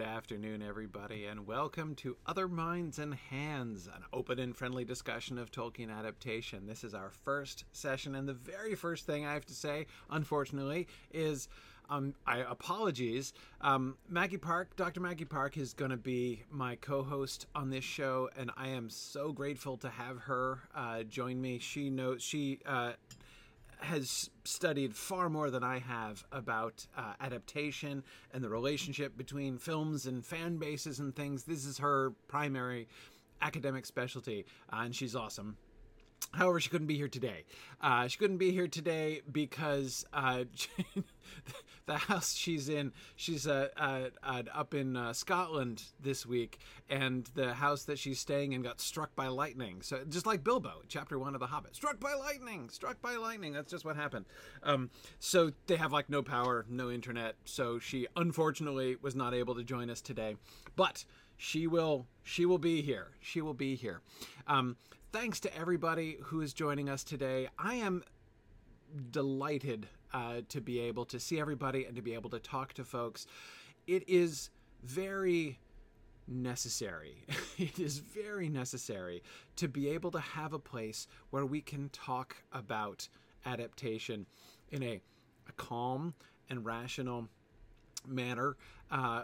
Good afternoon, everybody, and welcome to Other Minds and Hands, an open and friendly discussion of Tolkien adaptation. This is our first session, and the very first thing I have to say, unfortunately, is um, I apologies. Um, Maggie Park, Dr. Maggie Park, is going to be my co-host on this show, and I am so grateful to have her uh, join me. She knows she. Uh, has studied far more than I have about uh, adaptation and the relationship between films and fan bases and things. This is her primary academic specialty, uh, and she's awesome. However, she couldn't be here today. Uh, she couldn't be here today because uh, the house she's in, she's uh, uh, uh up in uh, Scotland this week, and the house that she's staying in got struck by lightning. So just like Bilbo, chapter one of The Hobbit, struck by lightning, struck by lightning. That's just what happened. Um, so they have like no power, no internet. So she unfortunately was not able to join us today, but she will she will be here she will be here um, thanks to everybody who is joining us today. I am delighted uh, to be able to see everybody and to be able to talk to folks. It is very necessary. it is very necessary to be able to have a place where we can talk about adaptation in a, a calm and rational manner. Uh,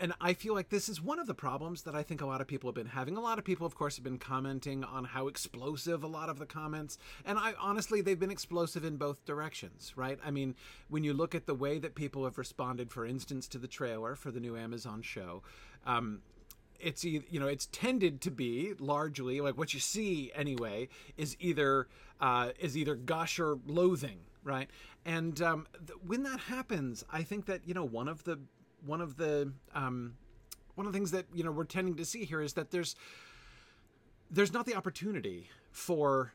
and I feel like this is one of the problems that I think a lot of people have been having. A lot of people, of course, have been commenting on how explosive a lot of the comments, and I honestly, they've been explosive in both directions, right? I mean, when you look at the way that people have responded, for instance, to the trailer for the new Amazon show, um, it's you know it's tended to be largely like what you see anyway is either uh, is either gush or loathing right and um, th- when that happens i think that you know one of the one of the um, one of the things that you know we're tending to see here is that there's there's not the opportunity for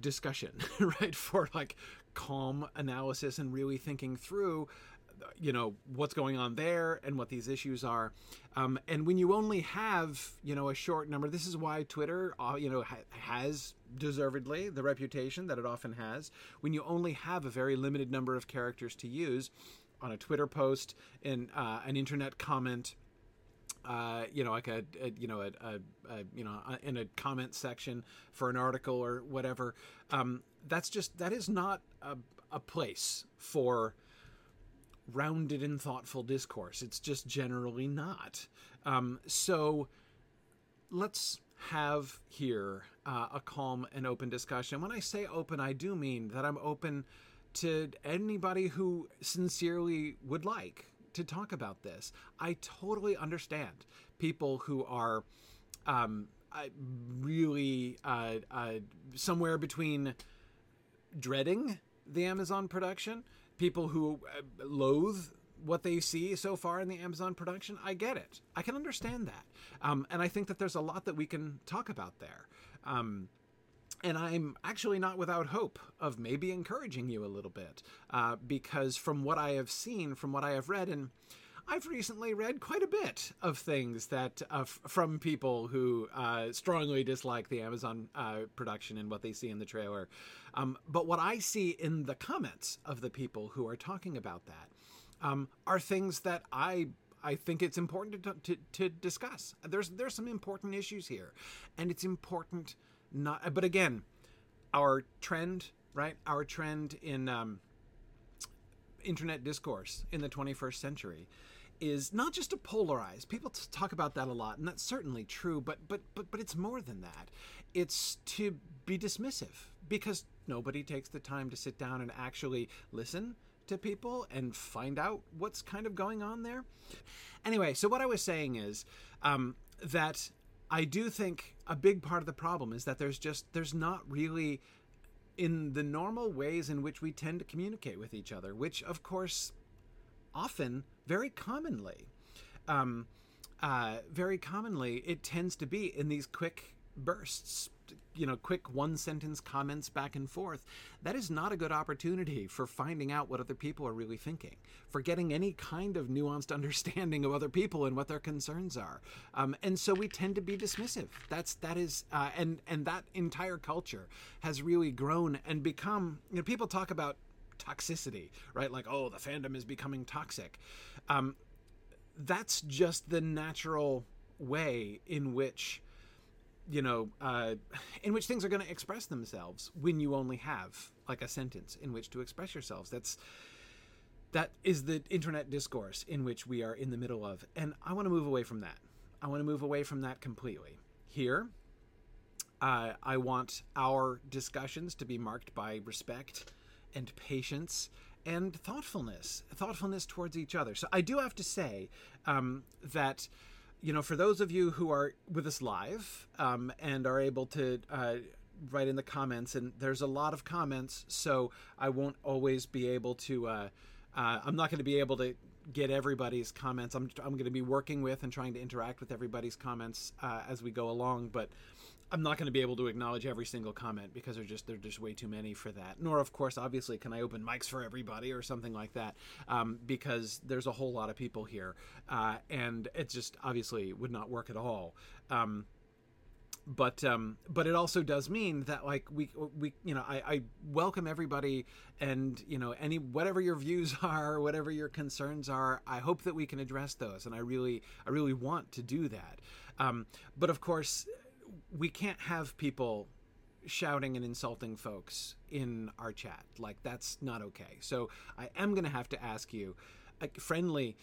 discussion, right? For like calm analysis and really thinking through you know what's going on there and what these issues are um, and when you only have you know a short number this is why twitter uh, you know ha- has deservedly the reputation that it often has when you only have a very limited number of characters to use on a Twitter post, in uh, an internet comment, uh, you know, like a, a you know a, a, a, you know in a comment section for an article or whatever. Um, that's just that is not a, a place for rounded and thoughtful discourse. It's just generally not. Um, so let's have here uh, a calm and open discussion. When I say open, I do mean that I'm open to anybody who sincerely would like to talk about this. I totally understand people who are um, really uh, uh, somewhere between dreading the Amazon production, people who uh, loathe what they see so far in the Amazon production. I get it. I can understand that. Um, and I think that there's a lot that we can talk about there. Um, and I'm actually not without hope of maybe encouraging you a little bit, uh, because from what I have seen, from what I have read, and I've recently read quite a bit of things that uh, f- from people who uh, strongly dislike the Amazon uh, production and what they see in the trailer. Um, but what I see in the comments of the people who are talking about that um, are things that I I think it's important to, to, to discuss. There's there's some important issues here, and it's important not but again our trend right? Our trend in um, internet discourse in the 21st century is not just to polarize. People talk about that a lot and that's certainly true but but but but it's more than that. It's to be dismissive because nobody takes the time to sit down and actually listen to people and find out what's kind of going on there. Anyway so what i was saying is um, that I do think a big part of the problem is that there's just there's not really in the normal ways in which we tend to communicate with each other, which of course often very commonly um, uh, very commonly it tends to be in these quick bursts you know quick one sentence comments back and forth that is not a good opportunity for finding out what other people are really thinking for getting any kind of nuanced understanding of other people and what their concerns are. Um, and so we tend to be dismissive. That's that is uh, and and that entire culture has really grown and become you know people talk about toxicity right? Like oh the fandom is becoming toxic. Um, that's just the natural way in which you know uh, in which things are going to express themselves when you only have like a sentence in which to express yourselves. That's that is the internet discourse in which we are in the middle of and i want to move away from that. I want to move away from that completely. Here uh, i want our discussions to be marked by respect and patience and thoughtfulness thoughtfulness towards each other. So i do have to say um, that you know, for those of you who are with us live um, and are able to uh, write in the comments, and there's a lot of comments, so I won't always be able to. Uh, uh, I'm not going to be able to get everybody's comments. I'm I'm going to be working with and trying to interact with everybody's comments uh, as we go along, but I'm not going to be able to acknowledge every single comment because there's just there's just way too many for that. Nor, of course, obviously, can I open mics for everybody or something like that um, because there's a whole lot of people here, uh, and it just obviously would not work at all. Um, but um, but it also does mean that like we we you know I, I welcome everybody and you know any whatever your views are whatever your concerns are I hope that we can address those and I really I really want to do that um, but of course we can't have people shouting and insulting folks in our chat. Like that's not okay. So I am going to have to ask you, friendly,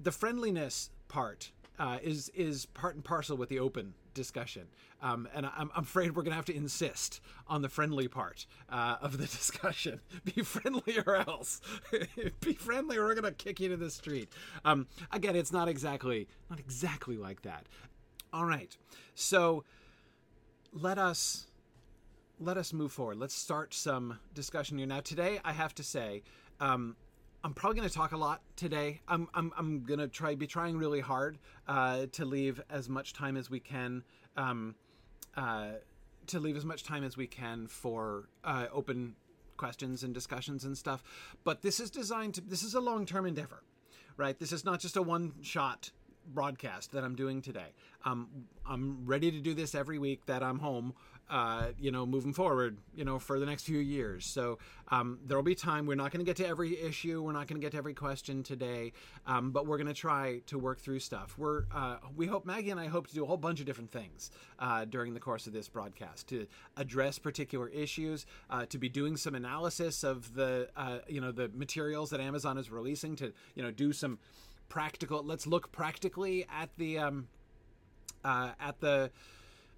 the friendliness part uh, is is part and parcel with the open discussion, um, and I'm, I'm, afraid we're going to have to insist on the friendly part uh, of the discussion. Be friendly or else. Be friendly, or we're going to kick you to the street. Um, again, it's not exactly not exactly like that. All right, so let us let us move forward. Let's start some discussion here. Now, today, I have to say, um, I'm probably going to talk a lot today. I'm, I'm, I'm going to try be trying really hard uh, to leave as much time as we can um, uh, to leave as much time as we can for uh, open questions and discussions and stuff. But this is designed to. This is a long term endeavor, right? This is not just a one shot broadcast that I'm doing today. Um, I'm ready to do this every week that I'm home, uh, you know, moving forward, you know, for the next few years. So um, there will be time. We're not going to get to every issue. We're not going to get to every question today, um, but we're going to try to work through stuff. We're uh, we hope Maggie and I hope to do a whole bunch of different things uh, during the course of this broadcast to address particular issues, uh, to be doing some analysis of the uh, you know the materials that Amazon is releasing, to you know do some practical. Let's look practically at the um, uh, at the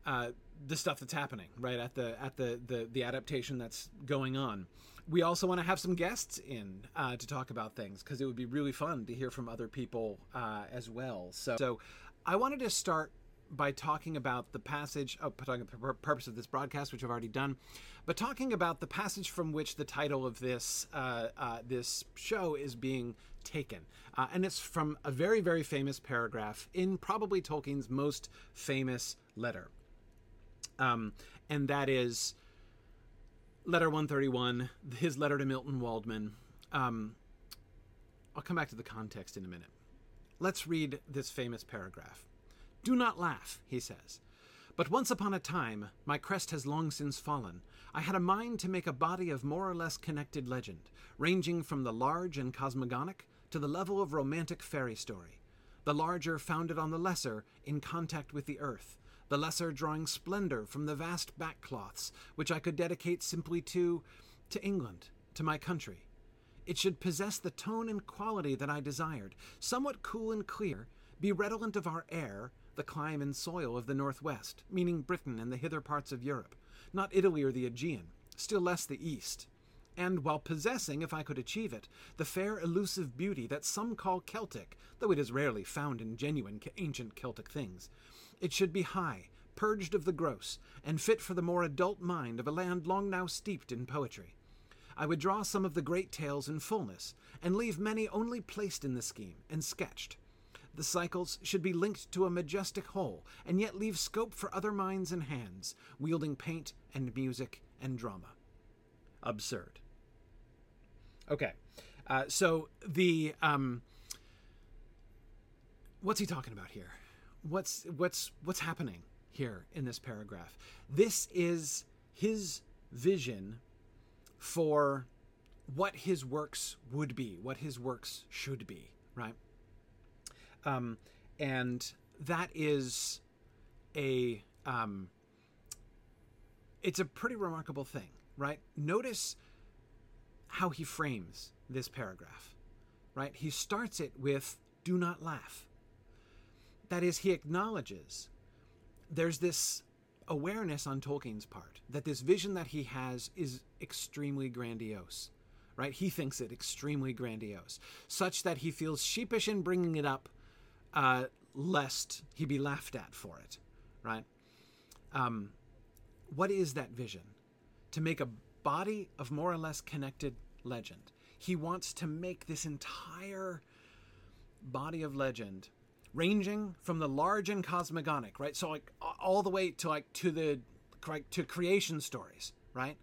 uh, the stuff that's happening right at the at the the, the adaptation that's going on. We also want to have some guests in uh, to talk about things because it would be really fun to hear from other people uh, as well. So, so I wanted to start by talking about the passage, oh, the purpose of this broadcast, which I've already done, but talking about the passage from which the title of this uh, uh, this show is being taken. Uh, and it's from a very, very famous paragraph in probably Tolkien's most famous letter. Um, and that is letter 131, his letter to Milton Waldman. Um, I'll come back to the context in a minute. Let's read this famous paragraph. Do not laugh, he says. But once upon a time, my crest has long since fallen. I had a mind to make a body of more or less connected legend, ranging from the large and cosmogonic to the level of romantic fairy story. The larger founded on the lesser in contact with the earth, the lesser drawing splendor from the vast backcloths, which I could dedicate simply to to England, to my country. It should possess the tone and quality that I desired, somewhat cool and clear, be redolent of our air, the clime and soil of the northwest, meaning Britain and the hither parts of Europe, not Italy or the Aegean, still less the East and while possessing, if I could achieve it, the fair elusive beauty that some call Celtic, though it is rarely found in genuine ancient Celtic things. It should be high, purged of the gross, and fit for the more adult mind of a land long now steeped in poetry. I would draw some of the great tales in fullness, and leave many only placed in the scheme and sketched. The cycles should be linked to a majestic whole, and yet leave scope for other minds and hands, wielding paint and music and drama. Absurd. Okay. Uh, so the um, what's he talking about here? What's what's what's happening here in this paragraph? This is his vision for what his works would be, what his works should be, right? Um, and that is a um, it's a pretty remarkable thing, right? Notice how he frames this paragraph, right? He starts it with "Do not laugh." That is, he acknowledges there's this awareness on Tolkien's part that this vision that he has is extremely grandiose, right? He thinks it extremely grandiose, such that he feels sheepish in bringing it up, uh, lest he be laughed at for it, right? Um, what is that vision? To make a body of more or less connected legend. He wants to make this entire body of legend ranging from the large and cosmogonic, right? So like all the way to like to the to creation stories, right?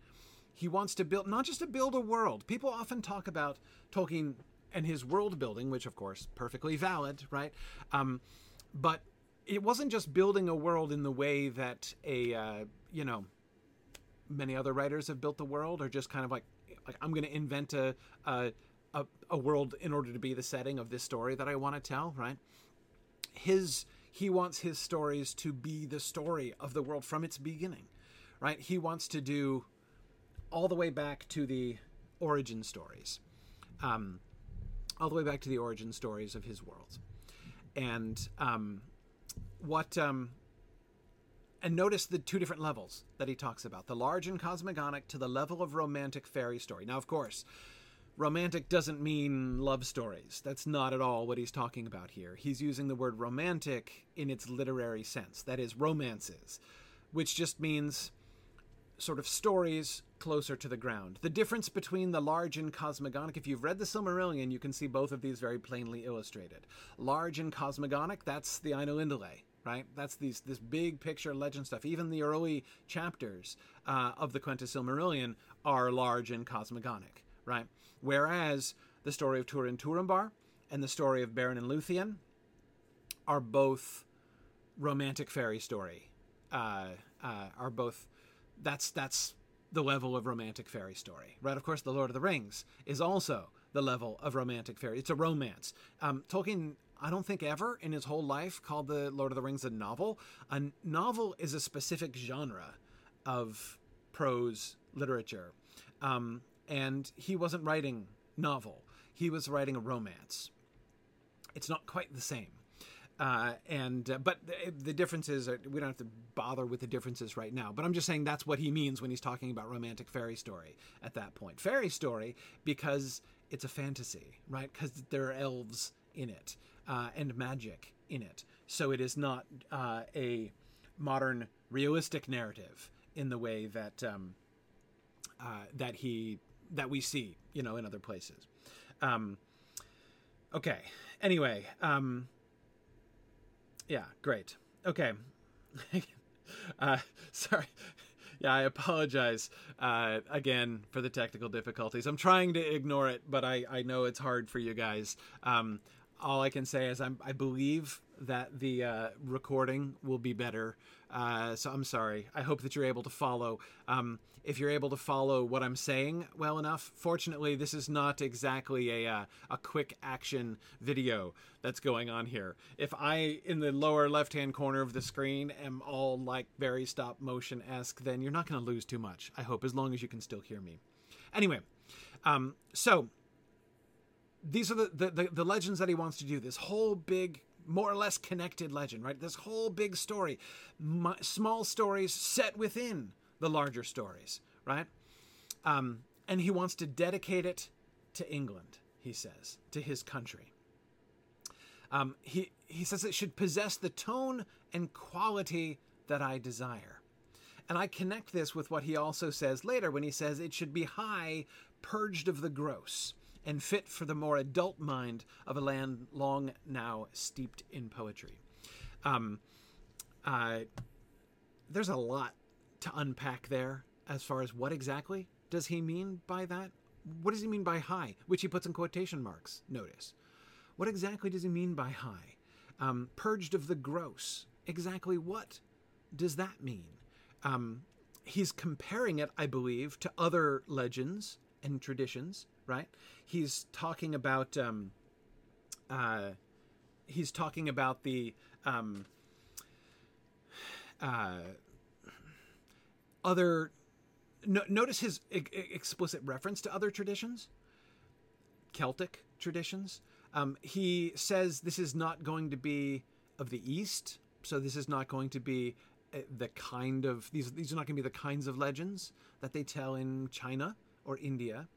He wants to build not just to build a world. People often talk about Tolkien and his world building, which of course perfectly valid, right? Um, but it wasn't just building a world in the way that a uh, you know many other writers have built the world, or just kind of like like I'm going to invent a, a a, a world in order to be the setting of this story that I want to tell, right? his he wants his stories to be the story of the world from its beginning right he wants to do all the way back to the origin stories um, all the way back to the origin stories of his world and um, what um, and notice the two different levels that he talks about the large and cosmogonic to the level of romantic fairy story now of course romantic doesn't mean love stories. That's not at all what he's talking about here. He's using the word romantic in its literary sense, that is, romances, which just means sort of stories closer to the ground. The difference between the large and cosmogonic, if you've read the Silmarillion, you can see both of these very plainly illustrated. Large and cosmogonic, that's the Ainulindalë, right? That's these this big picture legend stuff. Even the early chapters uh, of the Quenta Silmarillion are large and cosmogonic, right? Whereas the story of Turin Turambar and the story of Beren and Luthien are both romantic fairy story. Uh, uh, are both that's that's the level of romantic fairy story, right? Of course, the Lord of the Rings is also the level of romantic fairy. It's a romance. Um, Tolkien, I don't think ever in his whole life called the Lord of the Rings a novel. A novel is a specific genre of prose literature. Um, and he wasn't writing novel. He was writing a romance. It's not quite the same. Uh, and uh, but the, the differences are, we don't have to bother with the differences right now but i'm just saying that's what he means when he's talking about romantic fairy story at that point fairy story because it's a fantasy right because there are elves in it uh, and magic in it so it is not uh, a modern realistic narrative in the way that um, uh, that he that we see, you know, in other places. Um, okay. Anyway, um, yeah, great. Okay. uh, sorry. Yeah, I apologize uh, again for the technical difficulties. I'm trying to ignore it, but I, I know it's hard for you guys. Um, all I can say is I'm, I believe that the uh, recording will be better. Uh, so I'm sorry. I hope that you're able to follow. Um, if you're able to follow what I'm saying well enough, fortunately, this is not exactly a uh, a quick action video that's going on here. If I in the lower left hand corner of the screen am all like very stop motion esque, then you're not going to lose too much. I hope, as long as you can still hear me. Anyway, um, so these are the, the, the, the legends that he wants to do. This whole big more or less connected legend, right? This whole big story, m- small stories set within the larger stories, right? Um, and he wants to dedicate it to England, he says, to his country. Um, he, he says it should possess the tone and quality that I desire. And I connect this with what he also says later when he says it should be high, purged of the gross and fit for the more adult mind of a land long now steeped in poetry. Um, uh, there's a lot to unpack there as far as what exactly does he mean by that? What does he mean by high, which he puts in quotation marks, notice? What exactly does he mean by high? Um, purged of the gross, exactly what does that mean? Um, he's comparing it, I believe, to other legends and traditions right? He's talking about um, uh, he's talking about the um, uh, other. No, notice his explicit reference to other traditions, Celtic traditions. Um, he says this is not going to be of the East, so this is not going to be uh, the kind of these. These are not going to be the kinds of legends that they tell in China or India.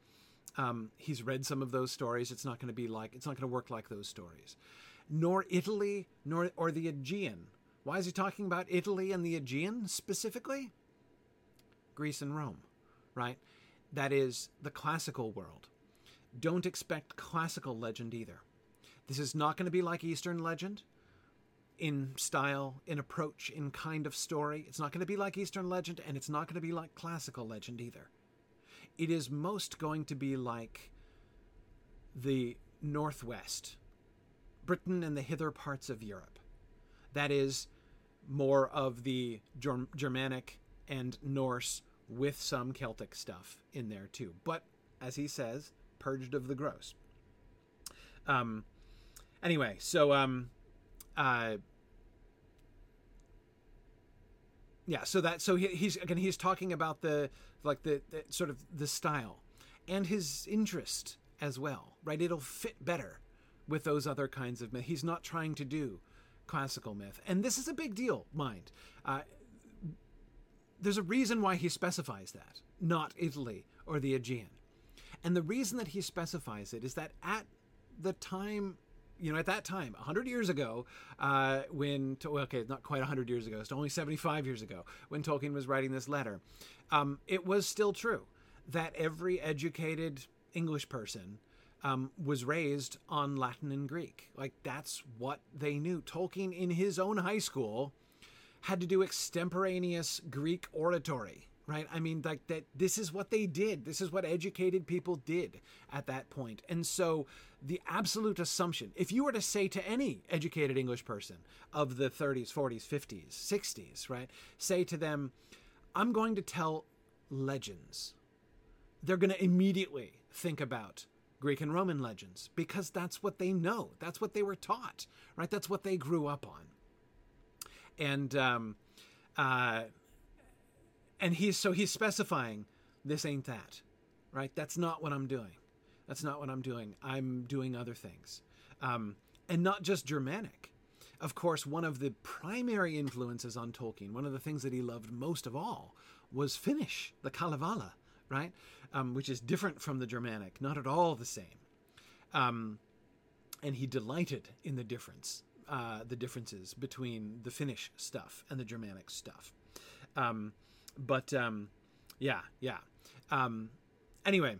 Um, he's read some of those stories. It's not going to be like it's not going to work like those stories. Nor Italy, nor or the Aegean. Why is he talking about Italy and the Aegean specifically? Greece and Rome, right? That is the classical world. Don't expect classical legend either. This is not going to be like Eastern legend in style, in approach, in kind of story. It's not going to be like Eastern legend, and it's not going to be like classical legend either. It is most going to be like the Northwest, Britain and the hither parts of Europe. That is more of the Germanic and Norse with some Celtic stuff in there too. But as he says, purged of the gross. Um, anyway, so um, uh, yeah, so that so he, he's again he's talking about the like the, the sort of the style and his interest as well, right? It'll fit better with those other kinds of myth. He's not trying to do classical myth, and this is a big deal. Mind, uh, there's a reason why he specifies that, not Italy or the Aegean, and the reason that he specifies it is that at the time you know, at that time, 100 years ago, uh, when, well, okay, not quite 100 years ago, it's only 75 years ago, when Tolkien was writing this letter, um, it was still true that every educated English person um, was raised on Latin and Greek. Like, that's what they knew. Tolkien, in his own high school, had to do extemporaneous Greek oratory right? I mean, like that, this is what they did. This is what educated people did at that point. And so the absolute assumption, if you were to say to any educated English person of the 30s, 40s, 50s, 60s, right, say to them, I'm going to tell legends, they're going to immediately think about Greek and Roman legends because that's what they know. That's what they were taught, right? That's what they grew up on. And, um, uh, and he's so he's specifying this ain't that right? That's not what i'm doing. That's not what i'm doing. I'm doing other things. Um, and not just germanic. Of course one of the primary influences on tolkien one of the things that he loved most of all was finnish the kalevala right? Um, which is different from the germanic not at all the same. Um, and he delighted in the difference uh, the differences between the finnish stuff and the germanic stuff. Um, but um, yeah, yeah. Um, anyway,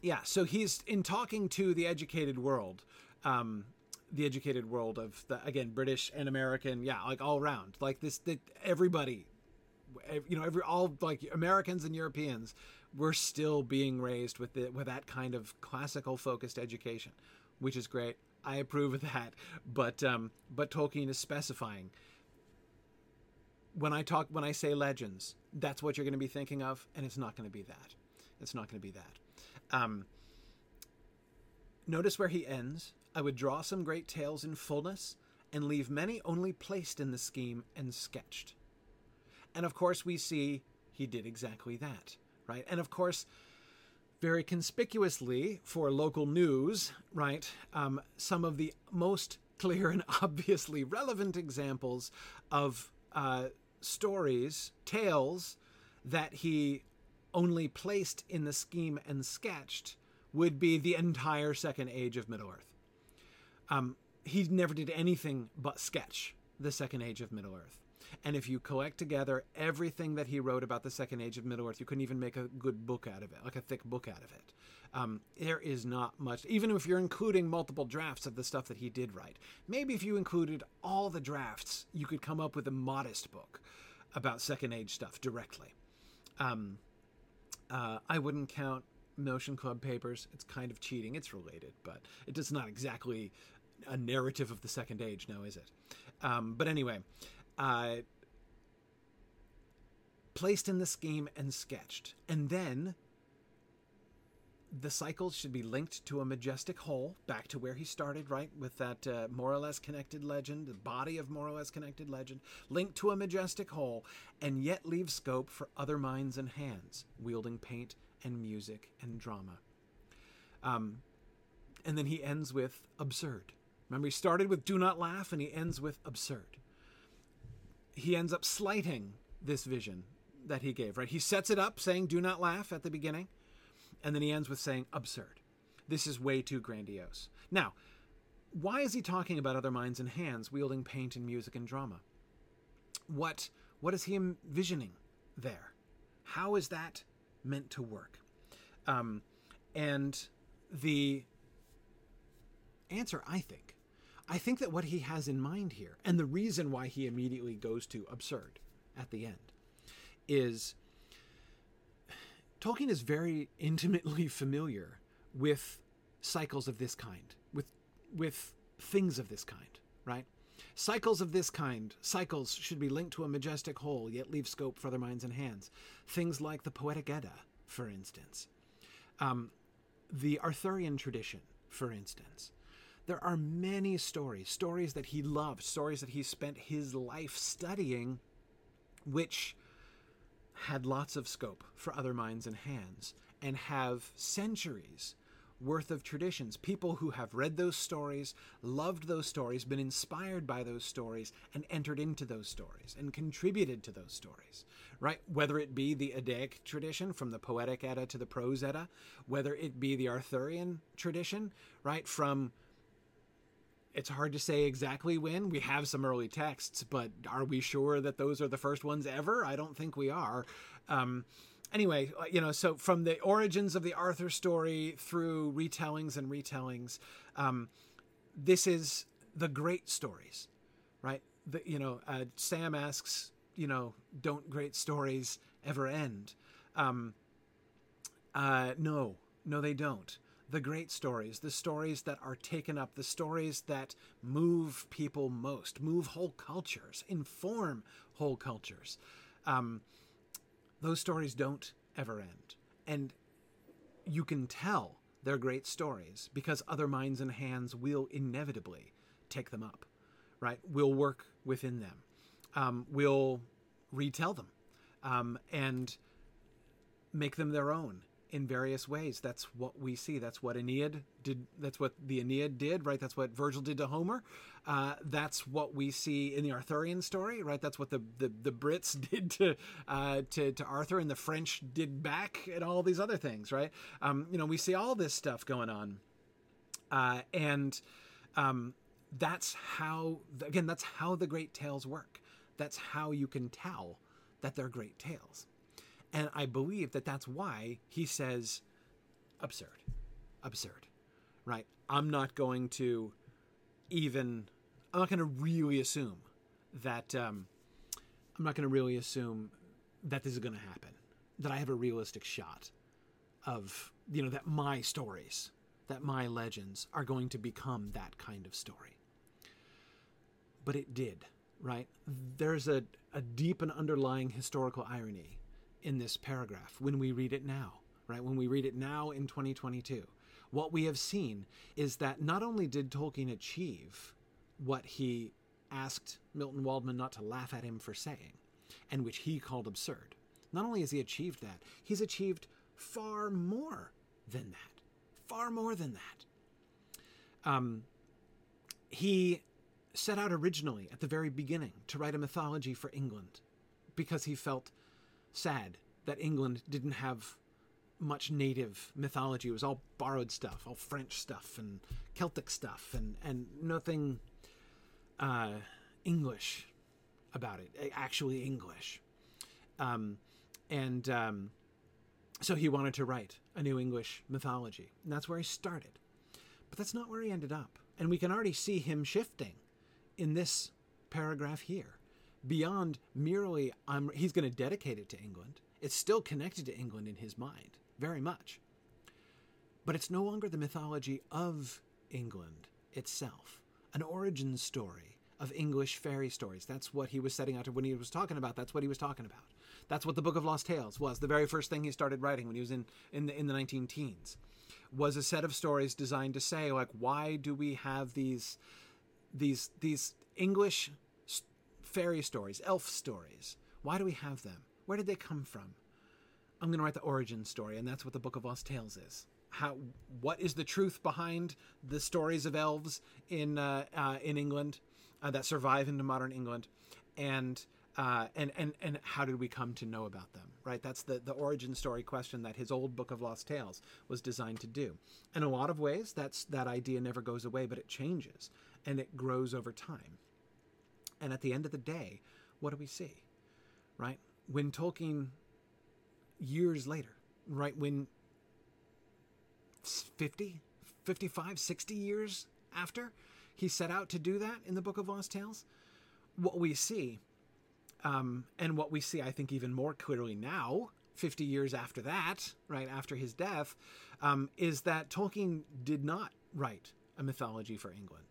yeah. So he's in talking to the educated world, um, the educated world of the again British and American, yeah, like all around, like this. That everybody, you know, every all like Americans and Europeans, we're still being raised with the with that kind of classical focused education, which is great. I approve of that. But um, but Tolkien is specifying when I talk when I say legends, that's what you're going to be thinking of, and it's not going to be that. It's not going to be that. Um, notice where he ends. I would draw some great tales in fullness, and leave many only placed in the scheme and sketched. And of course, we see he did exactly that, right? And of course, very conspicuously for local news, right? Um, some of the most clear and obviously relevant examples of uh, stories, tales that he only placed in the scheme and sketched would be the entire second age of Middle Earth. Um, he never did anything but sketch the second age of Middle Earth. And if you collect together everything that he wrote about the second age of Middle Earth, you couldn't even make a good book out of it, like a thick book out of it. Um, there is not much, even if you're including multiple drafts of the stuff that he did write. Maybe if you included all the drafts, you could come up with a modest book about Second Age stuff directly. Um, uh, I wouldn't count Notion Club papers. It's kind of cheating. It's related, but it is not exactly a narrative of the Second Age, now is it? Um, but anyway, uh, placed in this game and sketched, and then the cycles should be linked to a majestic whole, back to where he started, right? With that uh, more or less connected legend, the body of more or less connected legend, linked to a majestic whole, and yet leave scope for other minds and hands, wielding paint and music and drama. Um, and then he ends with absurd. Remember, he started with do not laugh, and he ends with absurd. He ends up slighting this vision that he gave, right? He sets it up saying do not laugh at the beginning and then he ends with saying, absurd. This is way too grandiose. Now, why is he talking about other minds and hands wielding paint and music and drama? What, what is he envisioning there? How is that meant to work? Um, and the answer, I think, I think that what he has in mind here, and the reason why he immediately goes to absurd at the end, is Tolkien is very intimately familiar with cycles of this kind, with with things of this kind, right? Cycles of this kind, cycles should be linked to a majestic whole, yet leave scope for other minds and hands. Things like the Poetic Edda, for instance, um, the Arthurian tradition, for instance. There are many stories, stories that he loved, stories that he spent his life studying, which had lots of scope for other minds and hands and have centuries worth of traditions. People who have read those stories, loved those stories, been inspired by those stories, and entered into those stories and contributed to those stories, right? Whether it be the Eddaic tradition from the Poetic Edda to the Prose Edda, whether it be the Arthurian tradition, right? From it's hard to say exactly when. We have some early texts, but are we sure that those are the first ones ever? I don't think we are. Um, anyway, uh, you know, so from the origins of the Arthur story through retellings and retellings, um, this is the great stories, right? The, you know, uh, Sam asks, you know, don't great stories ever end? Um, uh, no, no, they don't the great stories, the stories that are taken up, the stories that move people most, move whole cultures, inform whole cultures. Um, those stories don't ever end. And you can tell they're great stories because other minds and hands will inevitably take them up, right? Will work within them, um, will retell them, um, and make them their own in various ways. That's what we see. That's what Aeneid did. That's what the Aeneid did, right? That's what Virgil did to Homer. Uh, that's what we see in the Arthurian story, right? That's what the the, the Brits did to, uh, to to Arthur, and the French did back, and all these other things, right? Um, you know, we see all this stuff going on, uh, and um, that's how again, that's how the great tales work. That's how you can tell that they're great tales. And I believe that that's why he says absurd. Absurd. Right? I'm not going to even, I'm not going to really assume that, um, I'm not going to really assume that this is going to happen, that I have a realistic shot of, you know, that my stories, that my legends are going to become that kind of story. But it did, right? There's a, a deep and underlying historical irony in this paragraph when we read it now, right? When we read it now in 2022. What we have seen is that not only did Tolkien achieve what he asked Milton Waldman not to laugh at him for saying, and which he called absurd, not only has he achieved that, he's achieved far more than that. Far more than that. Um, he set out originally at the very beginning to write a mythology for England because he felt sad that England didn't have much native mythology. It was all borrowed stuff, all French stuff and Celtic stuff, and and nothing uh, English about it. Actually, English. Um, and um, so he wanted to write a new English mythology, and that's where he started. But that's not where he ended up, and we can already see him shifting in this paragraph here beyond merely um, he's going to dedicate it to England. It's still connected to England in his mind, very much. But it's no longer the mythology of England itself, an origin story of English fairy stories. That's what he was setting out to when he was talking about. That's what he was talking about. That's what the Book of Lost Tales was. The very first thing he started writing when he was in in the in the 19 teens. was a set of stories designed to say like why do we have these these these English fairy stories, elf stories? Why do we have them? Where did they come from? I'm going to write the origin story, and that's what the Book of Lost Tales is. How? What is the truth behind the stories of elves in uh, uh, in England uh, that survive into modern England, and uh, and and and how did we come to know about them? Right. That's the the origin story question that his old Book of Lost Tales was designed to do. In a lot of ways, that's that idea never goes away, but it changes and it grows over time. And at the end of the day, what do we see? Right? When Tolkien, years later, right, when 50, 55, 60 years after he set out to do that in the Book of Lost Tales, what we see, um, and what we see, I think, even more clearly now, 50 years after that, right, after his death, um, is that Tolkien did not write a mythology for England.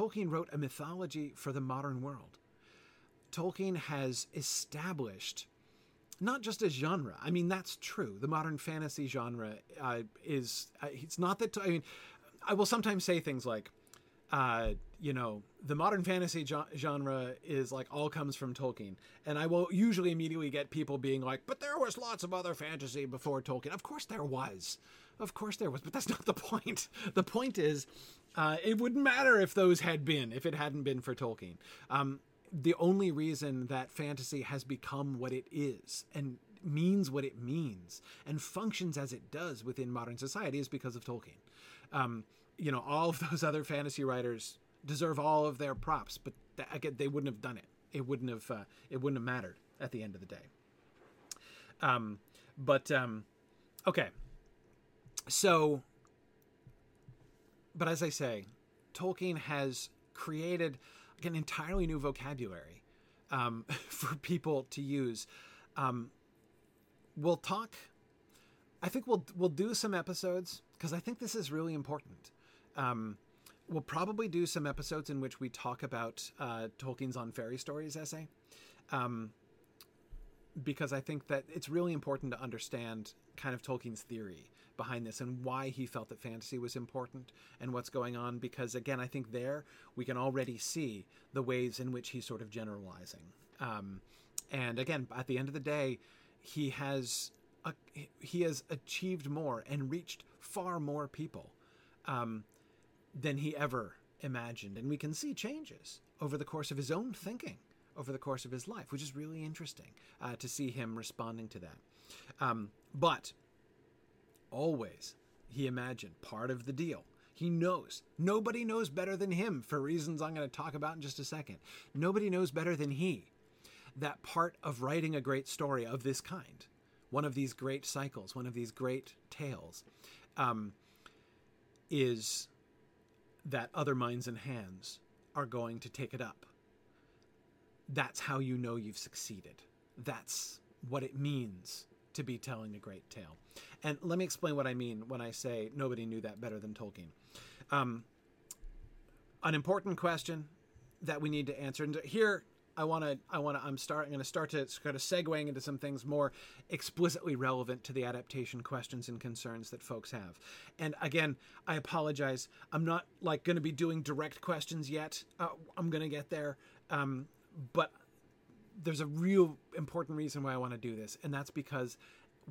Tolkien wrote a mythology for the modern world. Tolkien has established not just a genre. I mean, that's true. The modern fantasy genre uh, is, uh, it's not that, I mean, I will sometimes say things like, uh, you know, the modern fantasy jo- genre is like all comes from Tolkien. And I will usually immediately get people being like, but there was lots of other fantasy before Tolkien. Of course there was. Of course there was. But that's not the point. The point is, uh, it wouldn't matter if those had been, if it hadn't been for Tolkien. Um, the only reason that fantasy has become what it is and means what it means and functions as it does within modern society is because of Tolkien. Um, you know, all of those other fantasy writers deserve all of their props, but again, they wouldn't have done it. It wouldn't have. Uh, it wouldn't have mattered at the end of the day. Um, but um, okay, so. But as I say, Tolkien has created an entirely new vocabulary um, for people to use. Um, we'll talk. I think we'll we'll do some episodes because I think this is really important. Um, we'll probably do some episodes in which we talk about uh, Tolkien's on fairy stories essay, um, because I think that it's really important to understand kind of Tolkien's theory behind this and why he felt that fantasy was important and what's going on. Because again, I think there we can already see the ways in which he's sort of generalizing. Um, and again, at the end of the day, he has a, he has achieved more and reached far more people um, than he ever imagined, and we can see changes over the course of his own thinking over the course of his life, which is really interesting uh, to see him responding to that. Um, but always, he imagined part of the deal. He knows. Nobody knows better than him for reasons I'm going to talk about in just a second. Nobody knows better than he that part of writing a great story of this kind, one of these great cycles, one of these great tales, um, is that other minds and hands are going to take it up. That's how you know you've succeeded. That's what it means to be telling a great tale. And let me explain what I mean when I say nobody knew that better than Tolkien. Um, an important question that we need to answer. And here, I want to, I want to, I'm start, I'm going to start to kind of segueing into some things more explicitly relevant to the adaptation questions and concerns that folks have. And again, I apologize. I'm not like going to be doing direct questions yet. Uh, I'm going to get there. Um, but there's a real important reason why I want to do this, and that's because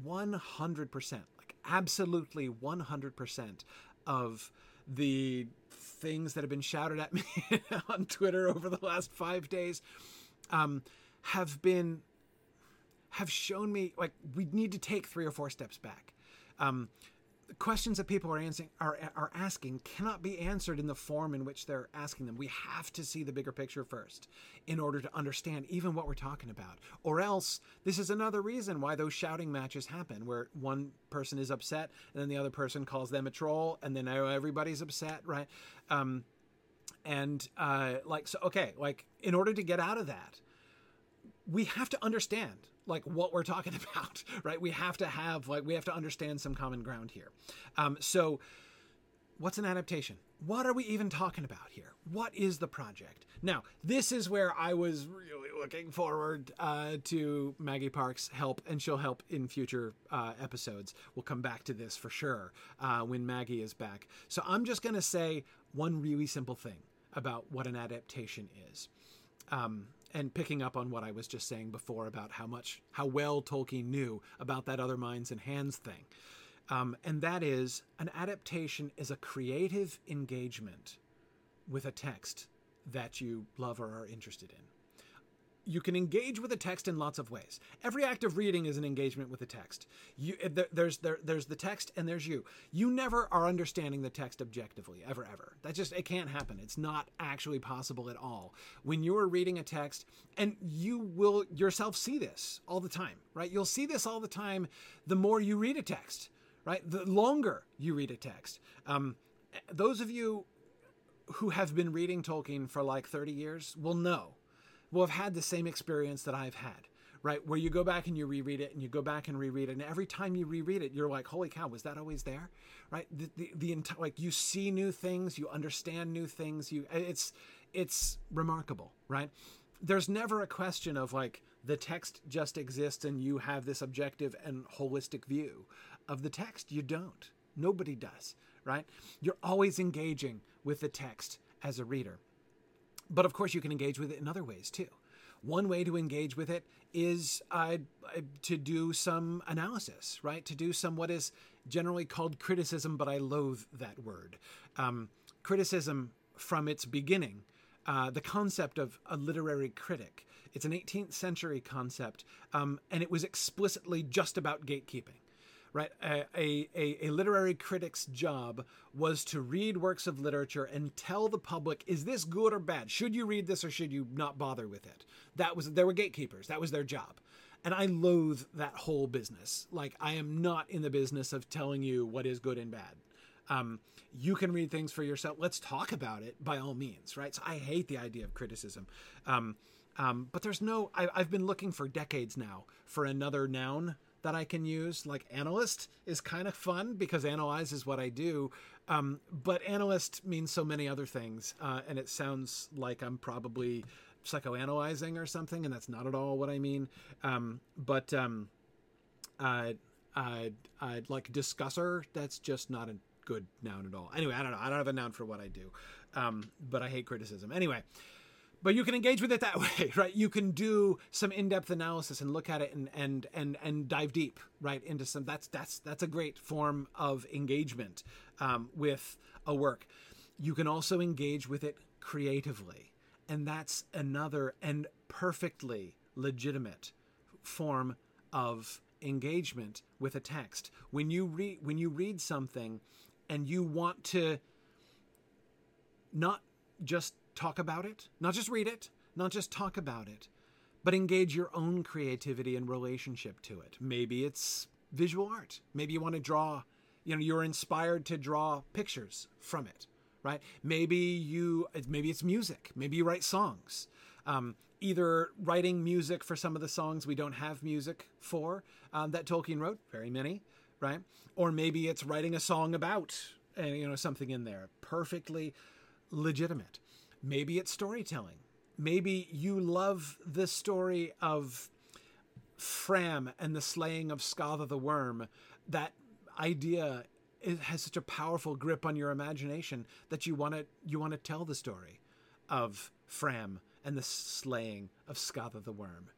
100%, like absolutely 100% of the things that have been shouted at me on Twitter over the last five days um, have been have shown me like we need to take three or four steps back. Um, the questions that people are answering are, are asking cannot be answered in the form in which they're asking them. We have to see the bigger picture first in order to understand even what we're talking about. Or else, this is another reason why those shouting matches happen, where one person is upset and then the other person calls them a troll, and then everybody's upset, right? Um, and uh, like so, okay, like in order to get out of that, we have to understand like what we're talking about, right? We have to have like we have to understand some common ground here. Um, so what's an adaptation? What are we even talking about here? What is the project? Now, this is where I was really looking forward uh, to Maggie Park's help, and she'll help in future uh, episodes. We'll come back to this for sure uh, when Maggie is back. So I'm just going to say one really simple thing about what an adaptation is. Um, and picking up on what I was just saying before about how much, how well Tolkien knew about that other minds and hands thing. Um, and that is an adaptation is a creative engagement with a text that you love or are interested in. You can engage with a text in lots of ways. Every act of reading is an engagement with the text. You, eh, there's there, there's the text and there's you. You never are understanding the text objectively, ever, ever. That just it can't happen. It's not actually possible at all. When you're reading a text, and you will yourself see this all the time, right? You'll see this all the time. The more you read a text, right? The longer you read a text. Um, those of you who have been reading Tolkien for like 30 years will know, will have had the same experience that I've had, right? Where you go back and you reread it and you go back and reread it. And every time you reread it, you're like, holy cow, was that always there? Right? The, the, the like you see new things, you understand new things. You, it's, it's remarkable, right? There's never a question of like, the text just exists and you have this objective and holistic view of the text. You don't. Nobody does, right? You're always engaging with the text as a reader. But of course, you can engage with it in other ways too. One way to engage with it is uh, to do some analysis, right? To do some what is generally called criticism, but I loathe that word. Um, criticism from its beginning, uh, the concept of a literary critic. It's an 18th century concept, um, and it was explicitly just about gatekeeping right? A, a, a, literary critic's job was to read works of literature and tell the public, is this good or bad? Should you read this or should you not bother with it? That was, there were gatekeepers. That was their job. And I loathe that whole business. Like, I am not in the business of telling you what is good and bad. Um, you can read things for yourself. Let's talk about it by all means, right? So I hate the idea of criticism. Um, um, but there's no, I, I've been looking for decades now for another noun that I can use. Like analyst is kind of fun because analyze is what I do. Um, but analyst means so many other things. Uh, and it sounds like I'm probably psychoanalyzing or something. And that's not at all what I mean. Um, but um, uh, uh, uh, like discusser, that's just not a good noun at all. Anyway, I don't know. I don't have a noun for what I do. Um, but I hate criticism. Anyway but you can engage with it that way right? You can do some in-depth analysis and look at it and and and and dive deep right into some that's that's that's a great form of engagement um, with a work. You can also engage with it creatively and that's another and perfectly legitimate form of engagement with a text. When you read when you read something and you want to not just talk about it, not just read it, not just talk about it, but engage your own creativity and relationship to it. Maybe it's visual art. Maybe you want to draw, you know, you're inspired to draw pictures from it, right? Maybe you, maybe it's music. Maybe you write songs. Um, either writing music for some of the songs we don't have music for um, that Tolkien wrote, very many, right? Or maybe it's writing a song about, uh, you know, something in there. Perfectly legitimate. Maybe it's storytelling. Maybe you love the story of Fram and the slaying of Scatha the Worm. That idea has such a powerful grip on your imagination that you want to you want to tell the story of Fram and the slaying of Scatha the Worm.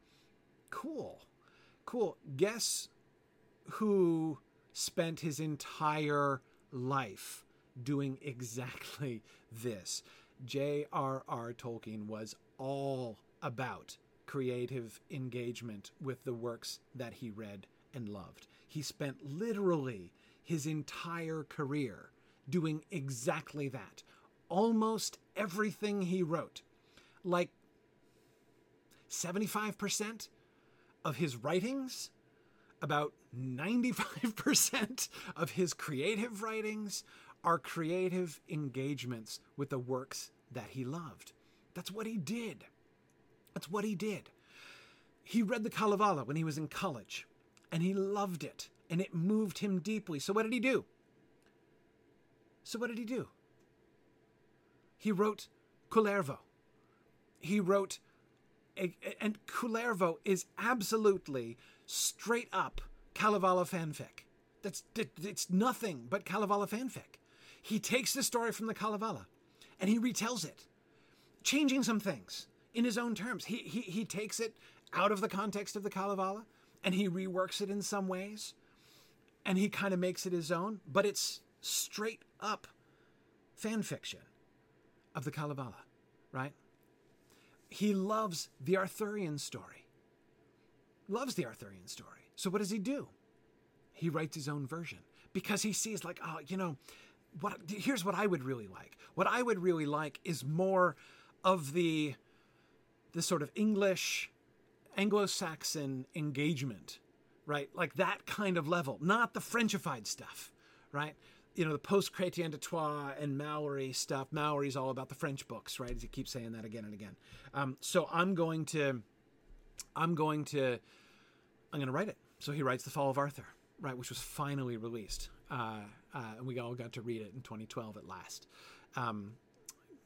Cool. Cool. Guess who spent his entire life doing exactly this? J.R.R. Tolkien was all about creative engagement with the works that he read and loved. He spent literally his entire career doing exactly that. Almost everything he wrote, like 75% of his writings, about 95% of his creative writings are creative engagements with the works that he loved. That's what he did. That's what he did. He read the Kalevala when he was in college, and he loved it, and it moved him deeply. So what did he do? So what did he do? He wrote Kullervo. He wrote, and Kullervo is absolutely straight up Kalevala fanfic. That's it's nothing but Kalevala fanfic. He takes the story from the Kalevala and he retells it, changing some things in his own terms. He he he takes it out of the context of the Kalevala and he reworks it in some ways and he kind of makes it his own, but it's straight up fan fiction of the Kalevala, right? He loves the Arthurian story. Loves the Arthurian story. So what does he do? He writes his own version because he sees like, oh, you know, what here's what I would really like. What I would really like is more of the the sort of English Anglo-Saxon engagement, right? Like that kind of level, not the Frenchified stuff, right? You know, the post Chrétien de Troyes and Malory stuff. Malory's all about the French books, right? As you keep saying that again and again. Um, so I'm going to, I'm going to, I'm going to write it. So he writes The Fall of Arthur, right, which was finally released. Uh, uh, and we all got to read it in 2012 at last. Um,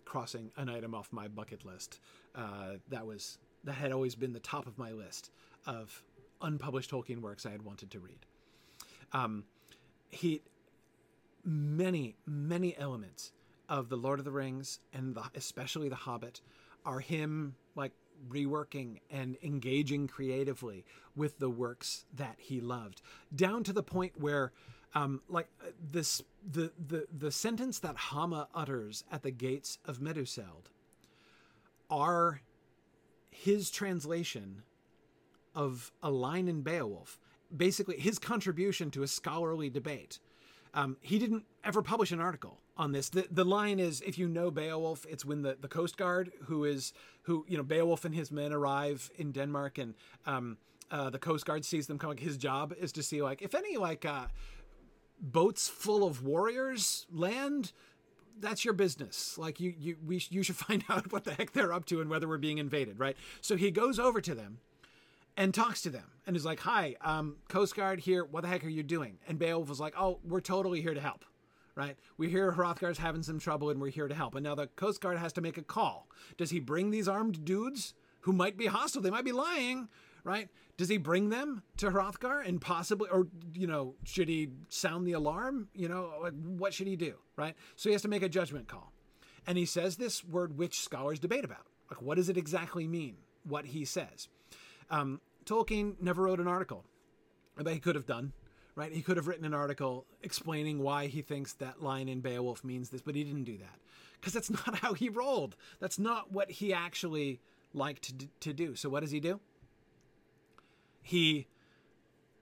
crossing an item off my bucket list. Uh, that was that had always been the top of my list of unpublished Tolkien works I had wanted to read. Um, he many many elements of the Lord of the Rings and the, especially the Hobbit are him like reworking and engaging creatively with the works that he loved down to the point where um, like uh, this the, the the sentence that Hama utters at the gates of Meduseld are his translation of a line in Beowulf, basically his contribution to a scholarly debate. Um, he didn't ever publish an article on this. The, the line is, if you know Beowulf, it's when the, the Coast Guard, who is, who, you know, Beowulf and his men arrive in Denmark and um, uh, the Coast Guard sees them coming. His job is to see, like, if any, like, uh, boats full of warriors land, that's your business. Like you, you, we, you should find out what the heck they're up to and whether we're being invaded, right? So he goes over to them and talks to them and is like, "Hi, um, Coast Guard here. What the heck are you doing?" And Beowulf was like, "Oh, we're totally here to help." Right? We hear Hrothgar's having some trouble and we're here to help. And now the Coast Guard has to make a call. Does he bring these armed dudes who might be hostile? They might be lying, right? Does he bring them to Hrothgar and possibly, or, you know, should he sound the alarm? You know, what should he do, right? So he has to make a judgment call. And he says this word which scholars debate about. Like, what does it exactly mean, what he says? Um, Tolkien never wrote an article, but he could have done, right? He could have written an article explaining why he thinks that line in Beowulf means this, but he didn't do that because that's not how he rolled. That's not what he actually liked to, to do. So what does he do? He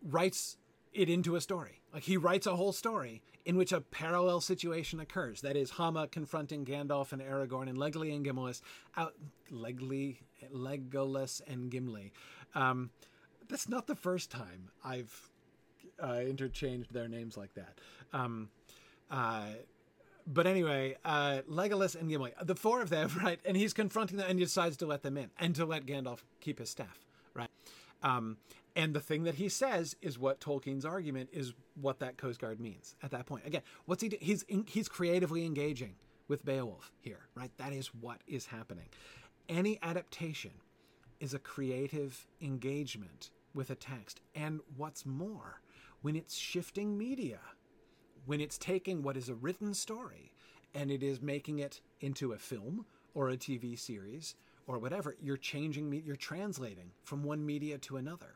writes it into a story. Like he writes a whole story in which a parallel situation occurs. That is Hama confronting Gandalf and Aragorn and Legolas and Gimli out Legly, Legolas and Gimli. Um, that's not the first time I've uh, interchanged their names like that. Um, uh, but anyway, uh, Legolas and Gimli, the four of them, right? And he's confronting them, and decides to let them in and to let Gandalf keep his staff, right? Um, and the thing that he says is what Tolkien's argument is what that Coast Guard means at that point. Again, what's he do? He's in, he's creatively engaging with Beowulf here, right? That is what is happening. Any adaptation is a creative engagement with a text. And what's more, when it's shifting media, when it's taking what is a written story and it is making it into a film or a TV series or whatever, you're changing, you're translating from one media to another.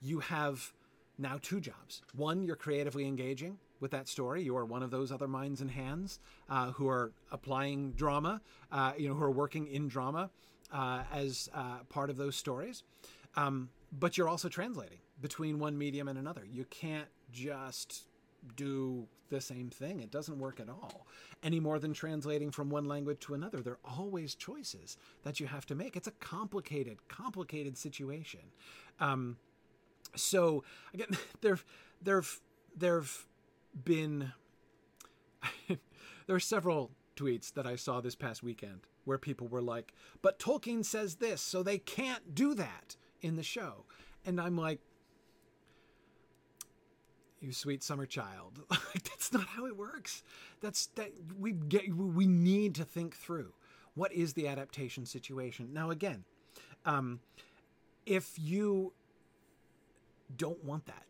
You have now two jobs. One, you're creatively engaging with that story. You are one of those other minds and hands uh, who are applying drama, uh, you know, who are working in drama uh, as uh, part of those stories. Um, but you're also translating between one medium and another. You can't just do the same thing. It doesn't work at all. Any more than translating from one language to another. There are always choices that you have to make. It's a complicated, complicated situation. Um, so again, there, there've there've been there are several tweets that I saw this past weekend where people were like, "But Tolkien says this, so they can't do that in the show," and I'm like, you sweet summer child. That's not how it works. That's that we get. We need to think through what is the adaptation situation. Now, again, um, if you don't want that,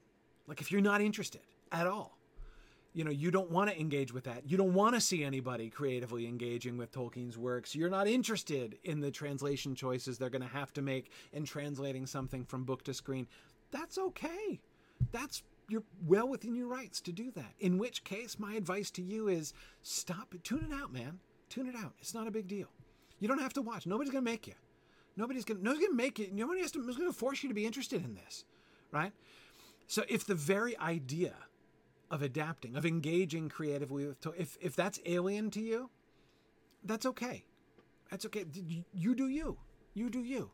like if you're not interested at all, you know, you don't want to engage with that. You don't want to see anybody creatively engaging with Tolkien's works. You're not interested in the translation choices they're going to have to make in translating something from book to screen. That's okay. That's you're well within your rights to do that. In which case, my advice to you is stop. Tune it out, man. Tune it out. It's not a big deal. You don't have to watch. Nobody's to make you. Nobody's to nobody's to make it. Nobody has to, is to force you to be interested in this, right? So if the very idea of adapting, of engaging creatively with, if if that's alien to you, that's okay. That's okay. You do you. You do you.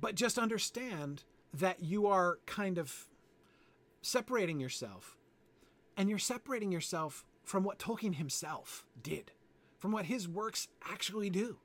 But just understand that you are kind of separating yourself, and you're separating yourself from what Tolkien himself did, from what his works actually do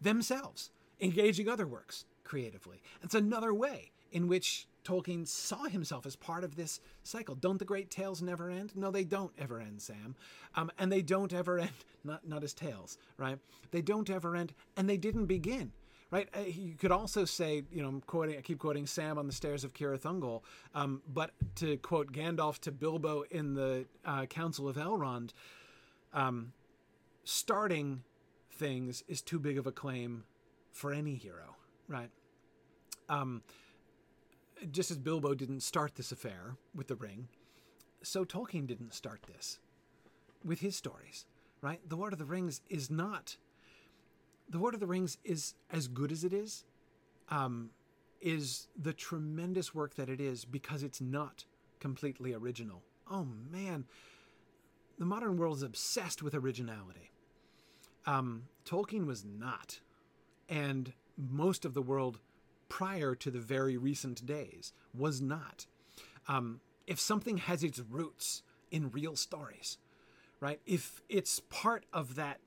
themselves, engaging other works creatively. It's another way in which Tolkien saw himself as part of this cycle. Don't the great tales never end? No, they don't ever end, Sam. Um, and they don't ever end, not, not as tales, right? They don't ever end, and they didn't begin. Right, uh, you could also say, you know, I'm quoting, I keep quoting Sam on the stairs of Cirith Ungol, um, but to quote Gandalf to Bilbo in the uh, Council of Elrond, um, starting things is too big of a claim for any hero, right? Um, just as Bilbo didn't start this affair with the ring, so Tolkien didn't start this with his stories, right? The Lord of the Rings is not. The Lord of the Rings is as good as it is, um, is the tremendous work that it is because it's not completely original. Oh man, the modern world is obsessed with originality. Um, Tolkien was not, and most of the world prior to the very recent days was not. Um, if something has its roots in real stories, right? If it's part of that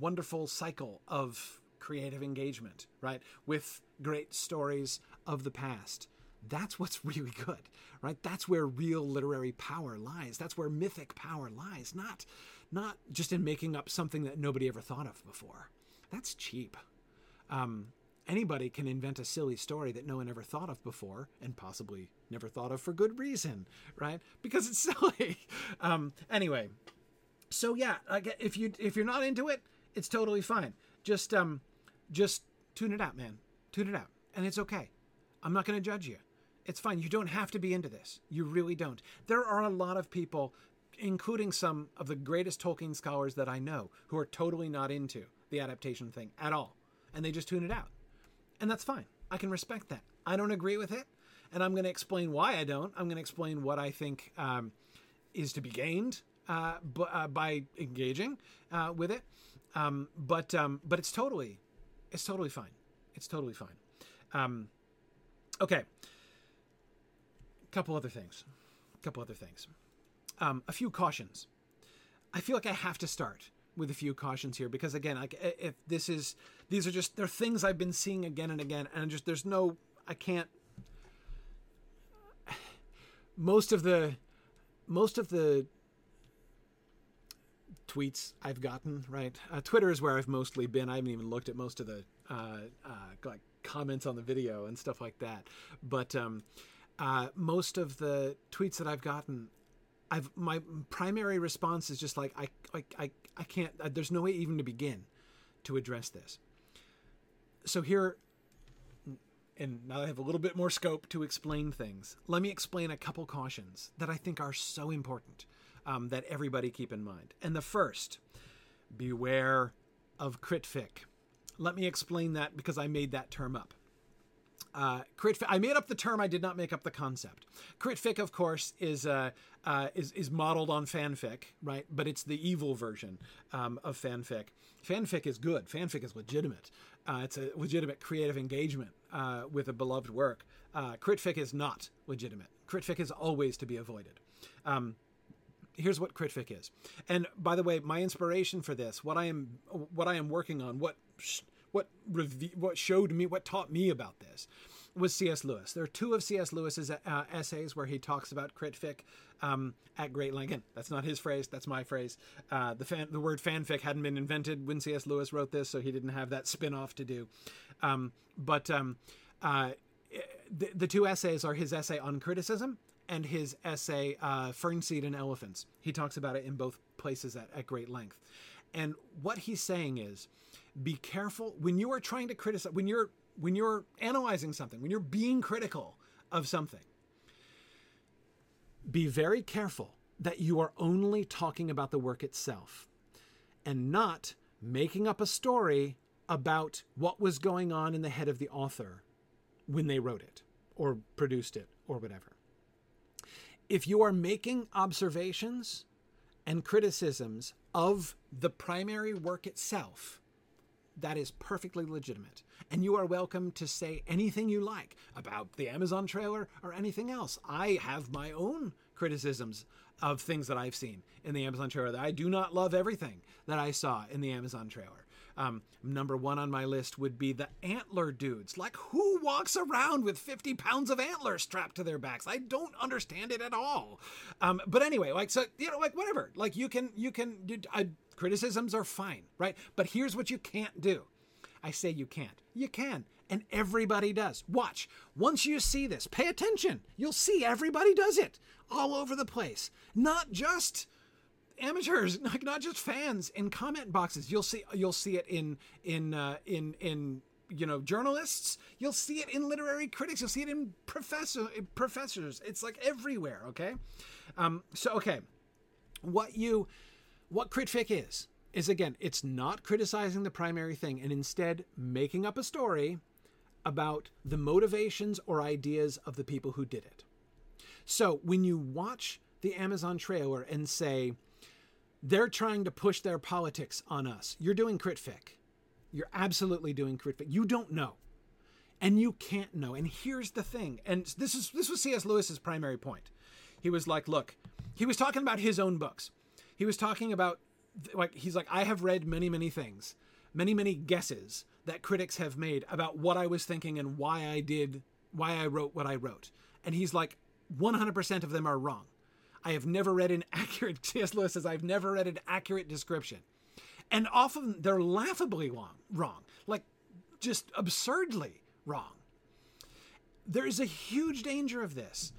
wonderful cycle of creative engagement, right? With great stories of the past. That's what's really good, right? That's where real literary power lies. That's where mythic power lies, not not just in making up something that nobody ever thought of before. That's cheap. Um, anybody can invent a silly story that no one ever thought of before and possibly never thought of for good reason right because it's silly um, anyway so yeah like if you if you're not into it it's totally fine. Just um just tune it out man. Tune it out. And it's okay. I'm not going to judge you. It's fine. You don't have to be into this. You really don't. There are a lot of people including some of the greatest tolkien scholars that i know who are totally not into the adaptation thing at all. And they just tune it out. And that's fine. I can respect that. I don't agree with it, and I'm going to explain why I don't. I'm going to explain what I think um, is to be gained uh, b- uh, by engaging uh, with it. Um, but um, but it's totally it's totally fine. It's totally fine. Um, okay. Couple other things. Couple other things. Um, a few cautions. I feel like I have to start with a few cautions here because again like if this is these are just they're things i've been seeing again and again and just there's no i can't most of the most of the tweets i've gotten right uh, twitter is where i've mostly been i haven't even looked at most of the uh, uh, like comments on the video and stuff like that but um, uh, most of the tweets that i've gotten I've my primary response is just like I I I, I can't. Uh, there's no way even to begin to address this. So here, and now I have a little bit more scope to explain things. Let me explain a couple cautions that I think are so important um, that everybody keep in mind. And the first, beware of critfic. Let me explain that because I made that term up. Uh, crit. I made up the term. I did not make up the concept. Critfic, of course, is uh, uh, is is modeled on fanfic, right? But it's the evil version um, of fanfic. Fanfic is good. Fanfic is legitimate. Uh, it's a legitimate creative engagement uh, with a beloved work. Uh, critfic is not legitimate. Critfic is always to be avoided. Um, here's what critfic is. And by the way, my inspiration for this, what I am what I am working on, what what what showed me what taught me about this was C.S. Lewis. There are two of C.S. Lewis's uh, essays where he talks about critfic um, at great length. Again, that's not his phrase; that's my phrase. Uh, the fan, the word fanfic hadn't been invented when C.S. Lewis wrote this, so he didn't have that spin-off to do. Um, but um, uh, the, the two essays are his essay on criticism and his essay uh, "Fernseed and Elephants." He talks about it in both places at, at great length. And what he's saying is, be careful when you are trying to criticize when you're when you're analyzing something, when you're being critical of something, be very careful that you are only talking about the work itself and not making up a story about what was going on in the head of the author when they wrote it or produced it or whatever. If you are making observations and criticisms of the primary work itself, that is perfectly legitimate. And you are welcome to say anything you like about the Amazon trailer or anything else. I have my own criticisms of things that I've seen in the Amazon trailer. that I do not love everything that I saw in the Amazon trailer. Um, number one on my list would be the antler dudes. Like, who walks around with 50 pounds of antlers strapped to their backs? I don't understand it at all. Um, but anyway, like, so, you know, like, whatever. Like, you can, you can, you, criticisms are fine, right? But here's what you can't do. I say you can't. You can. And everybody does. Watch. Once you see this, pay attention. You'll see everybody does it all over the place. Not just amateurs, like not just fans in comment boxes. You'll see you'll see it in in uh, in in you know journalists. You'll see it in literary critics. You'll see it in professor professors. It's like everywhere. Okay, um, so okay, what you what critfic is is again, it's not criticizing the primary thing and instead making up a story about the motivations or ideas of the people who did it. So when you watch the Amazon trailer and say, they're trying to push their politics on us. You're doing critfic. You're absolutely doing critfic. You don't know. And you can't know. And here's the thing. And this is this was C.S. Lewis's primary point. He was like, look, he was talking about his own books. He was talking about like he's like, I have read many, many things, many, many guesses that critics have made about what I was thinking and why I did why I wrote what I wrote. And he's like, 100% of them are wrong. I have never read an accurate, C.S. Lewis says, I've never read an accurate description. And often they're laughably long, wrong, like just absurdly wrong. There is a huge danger of this.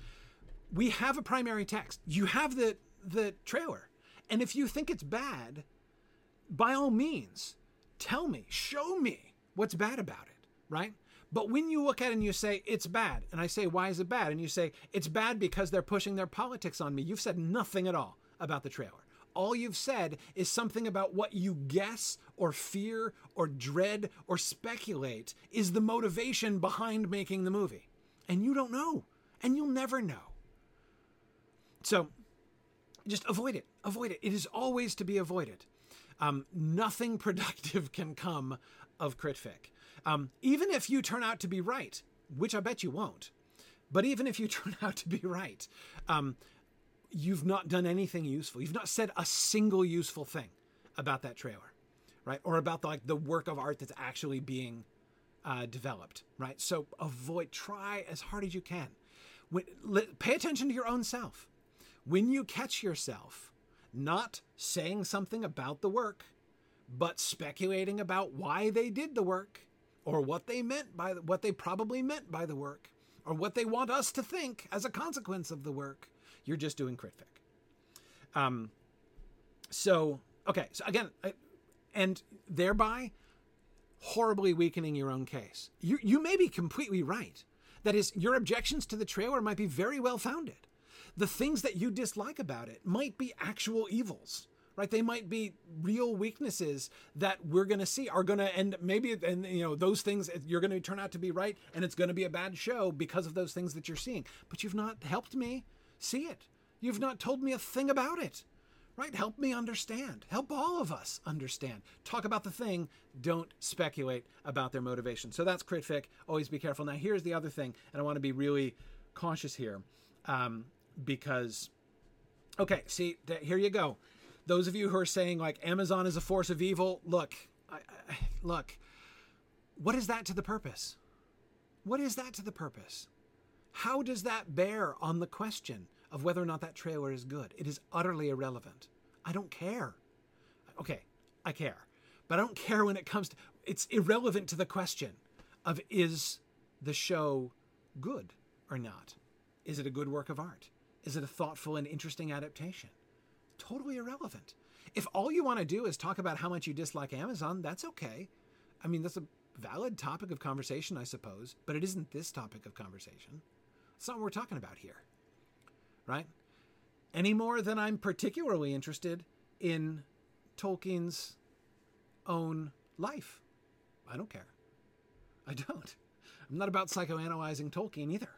We have a primary text. You have the the trailer. And if you think it's bad, by all means, tell me, show me what's bad about it, right? But when you look at it and you say, it's bad, and I say, why is it bad? And you say, it's bad because they're pushing their politics on me, you've said nothing at all about the trailer. All you've said is something about what you guess or fear or dread or speculate is the motivation behind making the movie. And you don't know. And you'll never know. So just avoid it. Avoid it. It is always to be avoided. Um, nothing productive can come of critfic. Um, even if you turn out to be right, which I bet you won't, but even if you turn out to be right, um, you've not done anything useful. You've not said a single useful thing about that trailer, right? Or about the, like the work of art that's actually being uh, developed, right? So avoid, try as hard as you can. When, pay attention to your own self. When you catch yourself not saying something about the work, but speculating about why they did the work, or what they meant by the, what they probably meant by the work, or what they want us to think as a consequence of the work. You're just doing critfic. Um, so okay, so again, I, and thereby horribly weakening your own case. You you may be completely right. That is, your objections to the trailer might be very well founded. The things that you dislike about it might be actual evils right? They might be real weaknesses that we're going to see are going to, and maybe, and you know, those things you're going to turn out to be right, and it's going to be a bad show because of those things that you're seeing. But you've not helped me see it. You've not told me a thing about it, right? Help me understand. Help all of us understand. Talk about the thing. Don't speculate about their motivation. So that's critfic. Always be careful. Now, here's the other thing, and I want to be really cautious here um, because, okay, see, here you go those of you who are saying like Amazon is a force of evil, look, I, I, look, what is that to the purpose? What is that to the purpose? How does that bear on the question of whether or not that trailer is good? It is utterly irrelevant. I don't care. Okay, I care. But I don't care when it comes to it's irrelevant to the question of is the show good or not? Is it a good work of art? Is it a thoughtful and interesting adaptation? Totally irrelevant. If all you want to do is talk about how much you dislike Amazon, that's okay. I mean, that's a valid topic of conversation, I suppose, but it isn't this topic of conversation. It's not what we're talking about here, right? Any more than I'm particularly interested in Tolkien's own life. I don't care. I don't. I'm not about psychoanalyzing Tolkien either.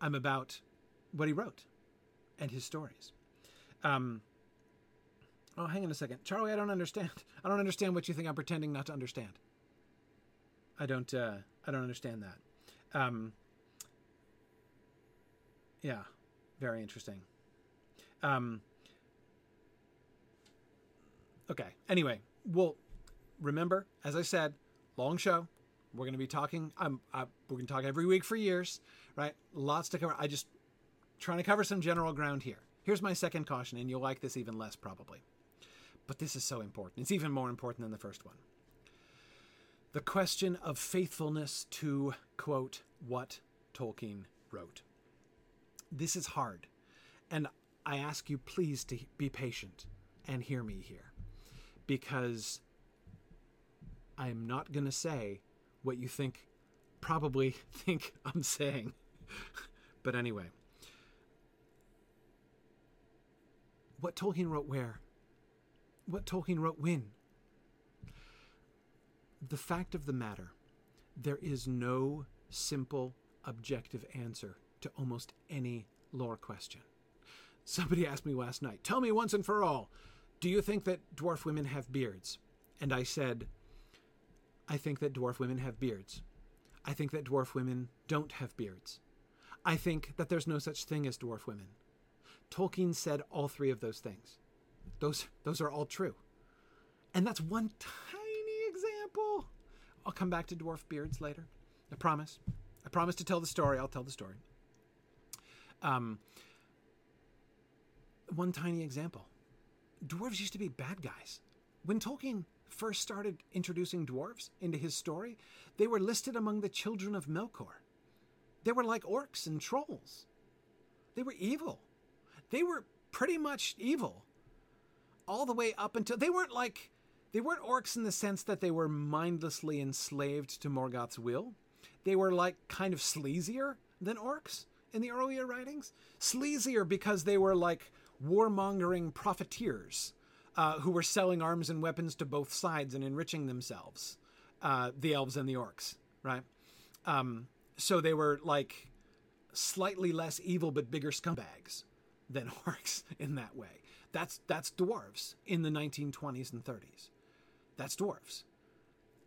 I'm about what he wrote and his stories. Um, oh, hang on a second, Charlie. I don't understand. I don't understand what you think I'm pretending not to understand. I don't. Uh, I don't understand that. Um, yeah, very interesting. Um, okay. Anyway, well, remember, as I said, long show. We're going to be talking. I'm. I, we're going to talk every week for years, right? Lots to cover. I just trying to cover some general ground here. Here's my second caution, and you'll like this even less probably. But this is so important. It's even more important than the first one. The question of faithfulness to, quote, what Tolkien wrote. This is hard. And I ask you, please, to be patient and hear me here. Because I'm not going to say what you think, probably think I'm saying. but anyway, what Tolkien wrote where? What Tolkien wrote when? The fact of the matter, there is no simple, objective answer to almost any lore question. Somebody asked me last night, tell me once and for all, do you think that dwarf women have beards? And I said, I think that dwarf women have beards. I think that dwarf women don't have beards. I think that there's no such thing as dwarf women. Tolkien said all three of those things. Those those are all true. And that's one tiny example. I'll come back to dwarf beards later. I promise. I promise to tell the story. I'll tell the story. Um, one tiny example. Dwarves used to be bad guys. When Tolkien first started introducing dwarves into his story, they were listed among the children of Melkor. They were like orcs and trolls. They were evil. They were pretty much evil all the way up until they weren't like they weren't orcs in the sense that they were mindlessly enslaved to Morgoth's will. They were like kind of sleazier than orcs in the earlier writings. Sleazier because they were like warmongering profiteers uh, who were selling arms and weapons to both sides and enriching themselves, uh, the elves and the orcs, right? Um, so they were like slightly less evil but bigger scumbags than orcs in that way. That's that's dwarves in the 1920s and 30s. That's dwarves.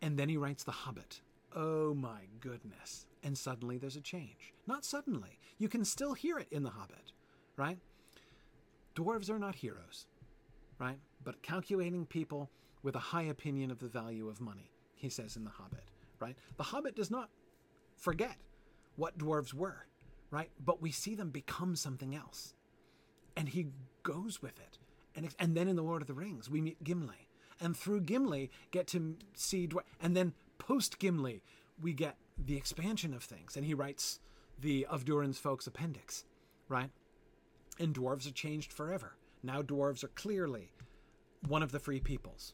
And then he writes The Hobbit. Oh my goodness. And suddenly there's a change. Not suddenly. You can still hear it in The Hobbit, right? Dwarves are not heroes, right? But calculating people with a high opinion of the value of money, he says in The Hobbit, right? The Hobbit does not forget what dwarves were, right? But we see them become something else and he goes with it. And, and then in The Lord of the Rings, we meet Gimli. And through Gimli, get to see, and then post Gimli, we get the expansion of things. And he writes the Of Durin's Folks appendix, right? And dwarves are changed forever. Now dwarves are clearly one of the free peoples.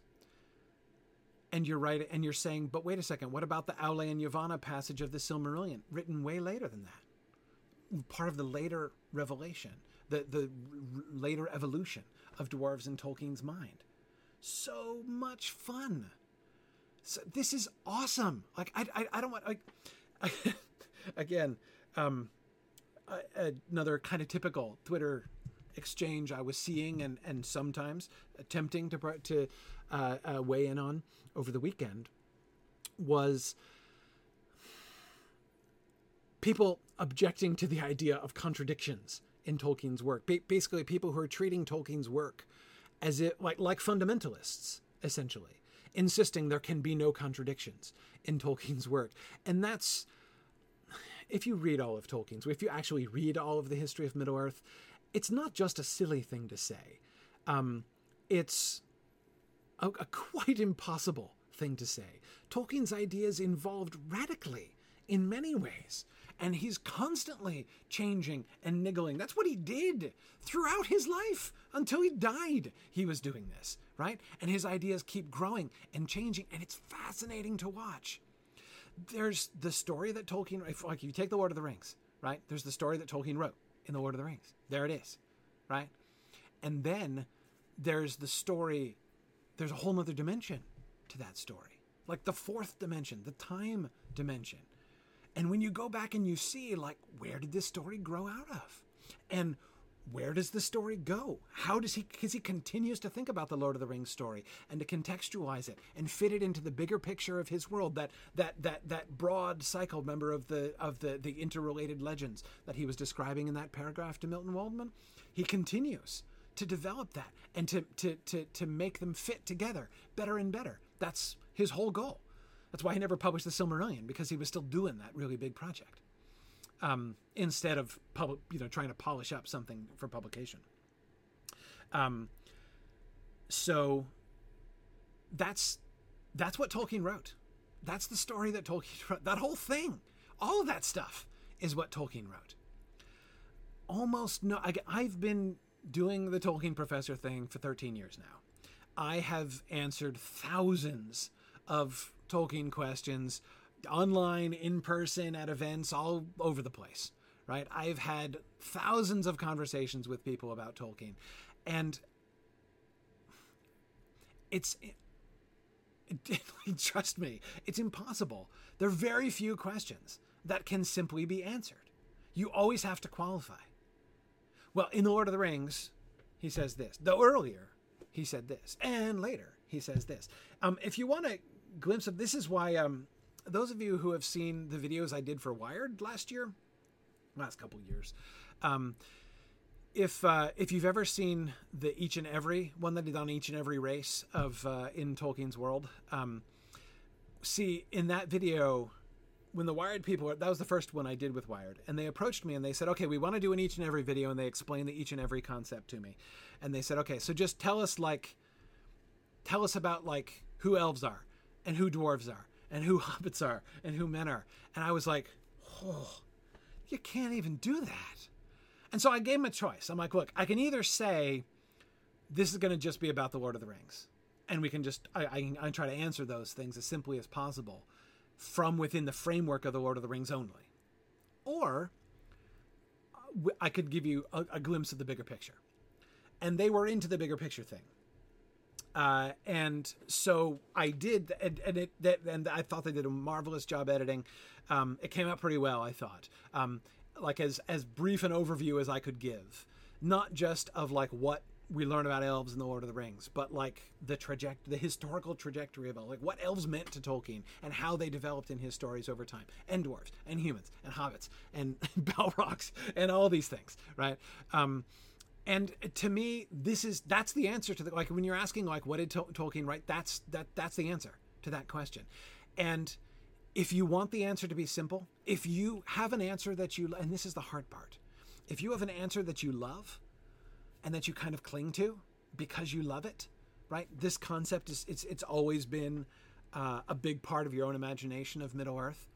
And you're right, and you're saying, but wait a second, what about the Aule and Yavanna passage of the Silmarillion, written way later than that? Part of the later revelation the, the later evolution of dwarves in Tolkien's mind. So much fun. So this is awesome. Like I, I, I don't want like again, um, another kind of typical Twitter exchange I was seeing and and sometimes attempting to to uh, uh, weigh in on over the weekend was people objecting to the idea of contradictions in Tolkien's work. Ba- basically, people who are treating Tolkien's work as it like like fundamentalists, essentially, insisting there can be no contradictions in Tolkien's work, and that's if you read all of Tolkien's, if you actually read all of the history of Middle Earth, it's not just a silly thing to say. Um, it's a, a quite impossible thing to say. Tolkien's ideas involved radically in many ways. And he's constantly changing and niggling. That's what he did throughout his life until he died. He was doing this, right? And his ideas keep growing and changing, and it's fascinating to watch. There's the story that Tolkien, if, like you take The Lord of the Rings, right? There's the story that Tolkien wrote in The Lord of the Rings. There it is, right? And then there's the story, there's a whole other dimension to that story, like the fourth dimension, the time dimension. And when you go back and you see, like, where did this story grow out of? And where does the story go? How does he, because he continues to think about the Lord of the Rings story and to contextualize it and fit it into the bigger picture of his world, that, that, that, that broad cycle, member of the, of the, the interrelated legends that he was describing in that paragraph to Milton Waldman? He continues to develop that and to, to, to, to make them fit together better and better. That's his whole goal. That's why he never published the Silmarillion because he was still doing that really big project um, instead of you know, trying to polish up something for publication. Um, so that's that's what Tolkien wrote. That's the story that Tolkien wrote. That whole thing, all of that stuff, is what Tolkien wrote. Almost no. I, I've been doing the Tolkien professor thing for 13 years now. I have answered thousands of Tolkien questions online, in person, at events, all over the place, right? I've had thousands of conversations with people about Tolkien. And it's. Trust me, it's impossible. There are very few questions that can simply be answered. You always have to qualify. Well, in The Lord of the Rings, he says this. Though earlier, he said this. And later, he says this. Um, if you want a glimpse of this, is why um, those of you who have seen the videos I did for Wired last year, last couple years, um, if uh, if you've ever seen the each and every one that did on each and every race of uh, in Tolkien's world, um, see in that video when the Wired people that was the first one I did with Wired, and they approached me and they said, "Okay, we want to do an each and every video," and they explained the each and every concept to me, and they said, "Okay, so just tell us like, tell us about like who elves are and who dwarves are and who hobbits are and who men are," and I was like, "Oh, you can't even do that." And so I gave him a choice. I'm like, "Look, I can either say this is going to just be about the Lord of the Rings." And we can just, I, I, I try to answer those things as simply as possible from within the framework of the Lord of the Rings only. Or uh, I could give you a, a glimpse of the bigger picture. And they were into the bigger picture thing. Uh, and so I did, and, and it that, and I thought they did a marvelous job editing. Um, it came out pretty well, I thought. Um, like as as brief an overview as I could give, not just of like what we learn about elves in the Lord of the Rings, but like the traject the historical trajectory of elves, like what elves meant to Tolkien and how they developed in his stories over time, and dwarves and humans and hobbits and Balrogs and all these things, right? Um, and to me, this is that's the answer to the like when you're asking like what did Tolkien write? That's that that's the answer to that question, and if you want the answer to be simple, if you have an answer that you and this is the hard part, if you have an answer that you love and that you kind of cling to because you love it, right? This concept is it's it's always been uh, a big part of your own imagination of Middle Earth.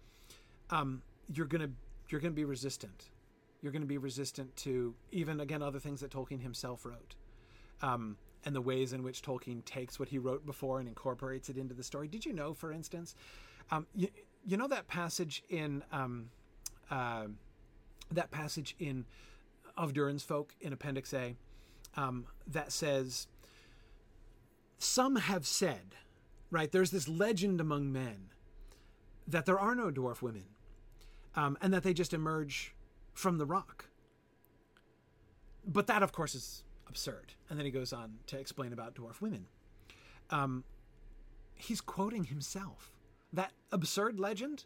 Um, you're gonna you're gonna be resistant. You're gonna be resistant to even again other things that Tolkien himself wrote, um, and the ways in which Tolkien takes what he wrote before and incorporates it into the story. Did you know, for instance, um, you, you know that passage in um, uh, that passage in of Durin's Folk in Appendix A um, that says, Some have said, right, there's this legend among men that there are no dwarf women um, and that they just emerge from the rock. But that, of course, is absurd. And then he goes on to explain about dwarf women. Um, he's quoting himself. That absurd legend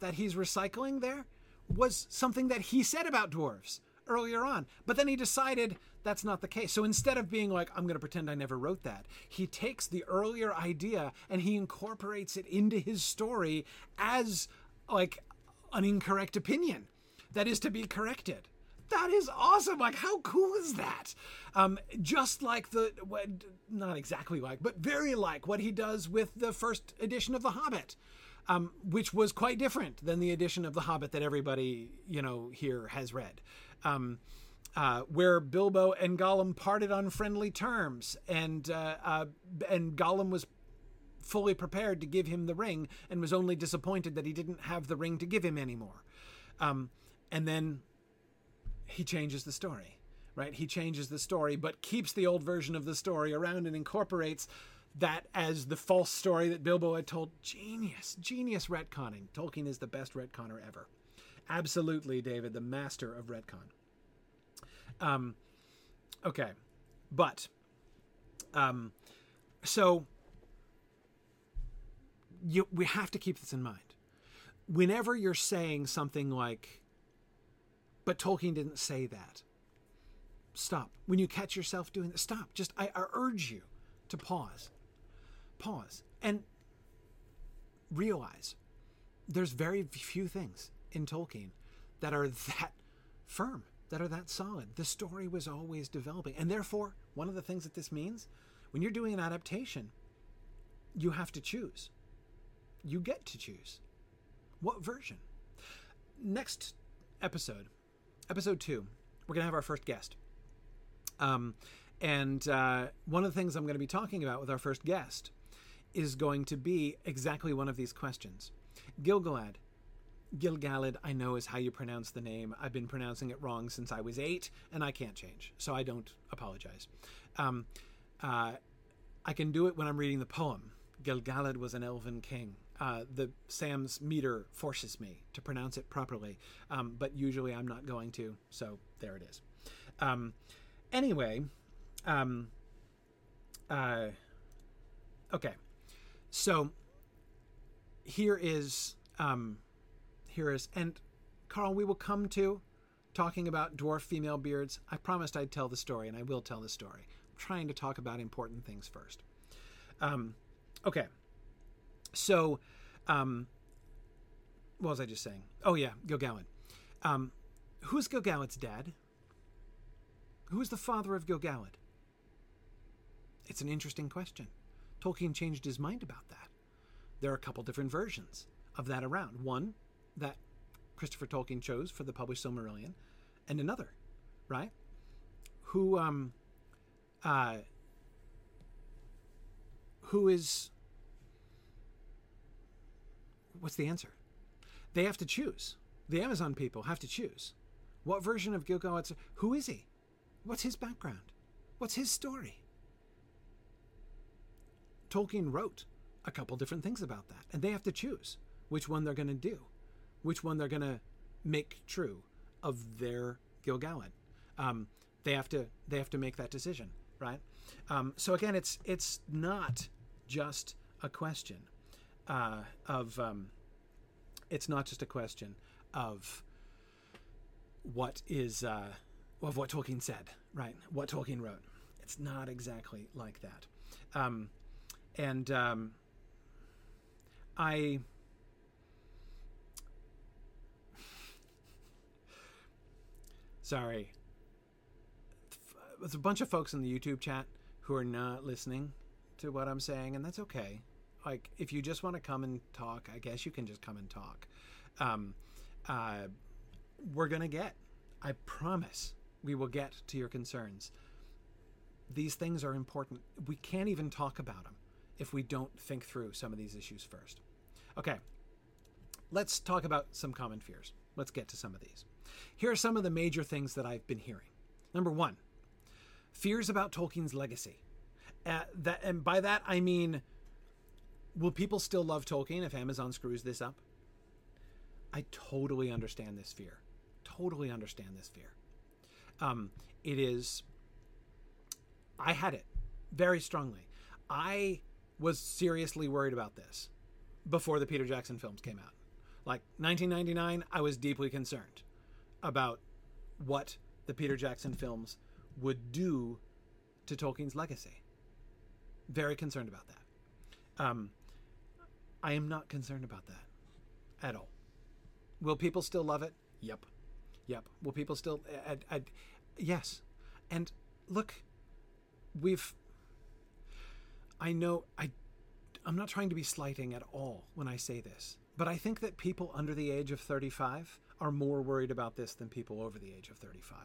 that he's recycling there was something that he said about dwarves earlier on. But then he decided that's not the case. So instead of being like, I'm going to pretend I never wrote that, he takes the earlier idea and he incorporates it into his story as like an incorrect opinion that is to be corrected. That is awesome. Like, how cool is that? Um, just like the, not exactly like, but very like what he does with the first edition of The Hobbit, um, which was quite different than the edition of The Hobbit that everybody, you know, here has read. Um, uh, where Bilbo and Gollum parted on friendly terms, and uh, uh, and Gollum was fully prepared to give him the ring, and was only disappointed that he didn't have the ring to give him anymore. Um, and then he changes the story, right? He changes the story, but keeps the old version of the story around and incorporates that as the false story that Bilbo had told. Genius, genius retconning. Tolkien is the best retconner ever. Absolutely, David, the master of retcon. Um, okay, but um, so you we have to keep this in mind. Whenever you're saying something like, "But Tolkien didn't say that," stop. When you catch yourself doing that, stop. Just I, I urge you to pause, pause, and realize there's very few things in Tolkien that are that firm that are that solid. The story was always developing. And therefore, one of the things that this means, when you're doing an adaptation, you have to choose. You get to choose. What version? Next episode, episode two, we're going to have our first guest. Um, and uh, one of the things I'm going to be talking about with our first guest is going to be exactly one of these questions. Gilgalad Gilgalad, I know, is how you pronounce the name. I've been pronouncing it wrong since I was eight, and I can't change, so I don't apologize. Um, uh, I can do it when I'm reading the poem. Gilgalad was an elven king. Uh, the Sam's meter forces me to pronounce it properly, um, but usually I'm not going to, so there it is. Um, anyway, um, uh, okay, so here is um, here is, and Carl, we will come to talking about dwarf female beards. I promised I'd tell the story, and I will tell the story. I'm trying to talk about important things first. Um, okay. So, um, what was I just saying? Oh, yeah, Gilgalad. Um, who's Gilgalad's dad? Who is the father of Gilgalad? It's an interesting question. Tolkien changed his mind about that. There are a couple different versions of that around. One that Christopher Tolkien chose for the published Silmarillion, and another, right? Who um uh who is what's the answer? They have to choose. The Amazon people have to choose. What version of Gilgalad? Who is he? What's his background? What's his story? Tolkien wrote a couple different things about that, and they have to choose which one they're going to do which one they're going to make true of their Gilgalad. Um, they have to they have to make that decision, right? Um, so again, it's it's not just a question uh, of um, it's not just a question of what is uh, of what Tolkien said, right? What Tolkien wrote. It's not exactly like that, um, and um, I Sorry. There's a bunch of folks in the YouTube chat who are not listening to what I'm saying, and that's okay. Like, if you just want to come and talk, I guess you can just come and talk. Um, uh, we're going to get, I promise, we will get to your concerns. These things are important. We can't even talk about them if we don't think through some of these issues first. Okay, let's talk about some common fears. Let's get to some of these. Here are some of the major things that I've been hearing. Number one, fears about Tolkien's legacy. Uh, that, and by that I mean, will people still love Tolkien if Amazon screws this up? I totally understand this fear. Totally understand this fear. Um, it is. I had it very strongly. I was seriously worried about this before the Peter Jackson films came out. Like 1999, I was deeply concerned about what the Peter Jackson films would do to Tolkien's legacy. Very concerned about that. Um, I am not concerned about that at all. Will people still love it? Yep. Yep. Will people still? I, I, yes. And look, we've. I know I. I'm not trying to be slighting at all when I say this, but I think that people under the age of 35 are more worried about this than people over the age of 35.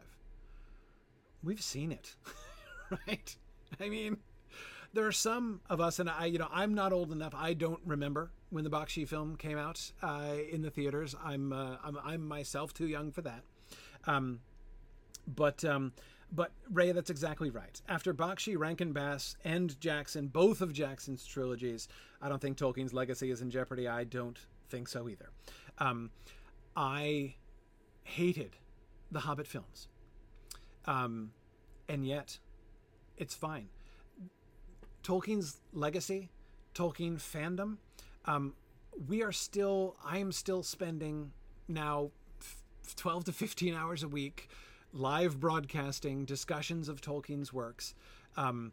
We've seen it, right? I mean, there are some of us, and I, you know, I'm not old enough. I don't remember when the Bakshi film came out uh, in the theaters. I'm, uh, I'm, I'm myself too young for that. Um, but, um, but Ray, that's exactly right. After Bakshi, Rankin Bass, and Jackson, both of Jackson's trilogies, I don't think Tolkien's legacy is in jeopardy. I don't think so either. Um, I hated the Hobbit films, um, and yet it's fine. Tolkien's legacy, Tolkien fandom, um, we are still, I am still spending now 12 to 15 hours a week live broadcasting discussions of Tolkien's works. Um,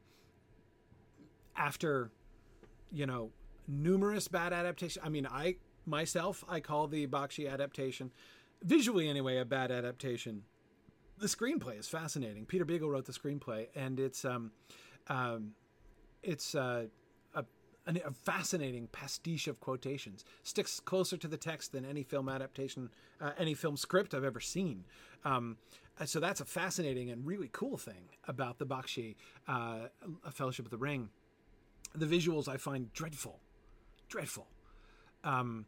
after, you know, numerous bad adaptations. I mean, I myself, I call the Bakshi adaptation, visually anyway, a bad adaptation. The screenplay is fascinating. Peter Beagle wrote the screenplay, and it's um, um, it's a, a fascinating pastiche of quotations. Sticks closer to the text than any film adaptation, uh, any film script I've ever seen. Um, uh, so that's a fascinating and really cool thing about the Bakshi uh, Fellowship of the Ring. The visuals I find dreadful, dreadful, um,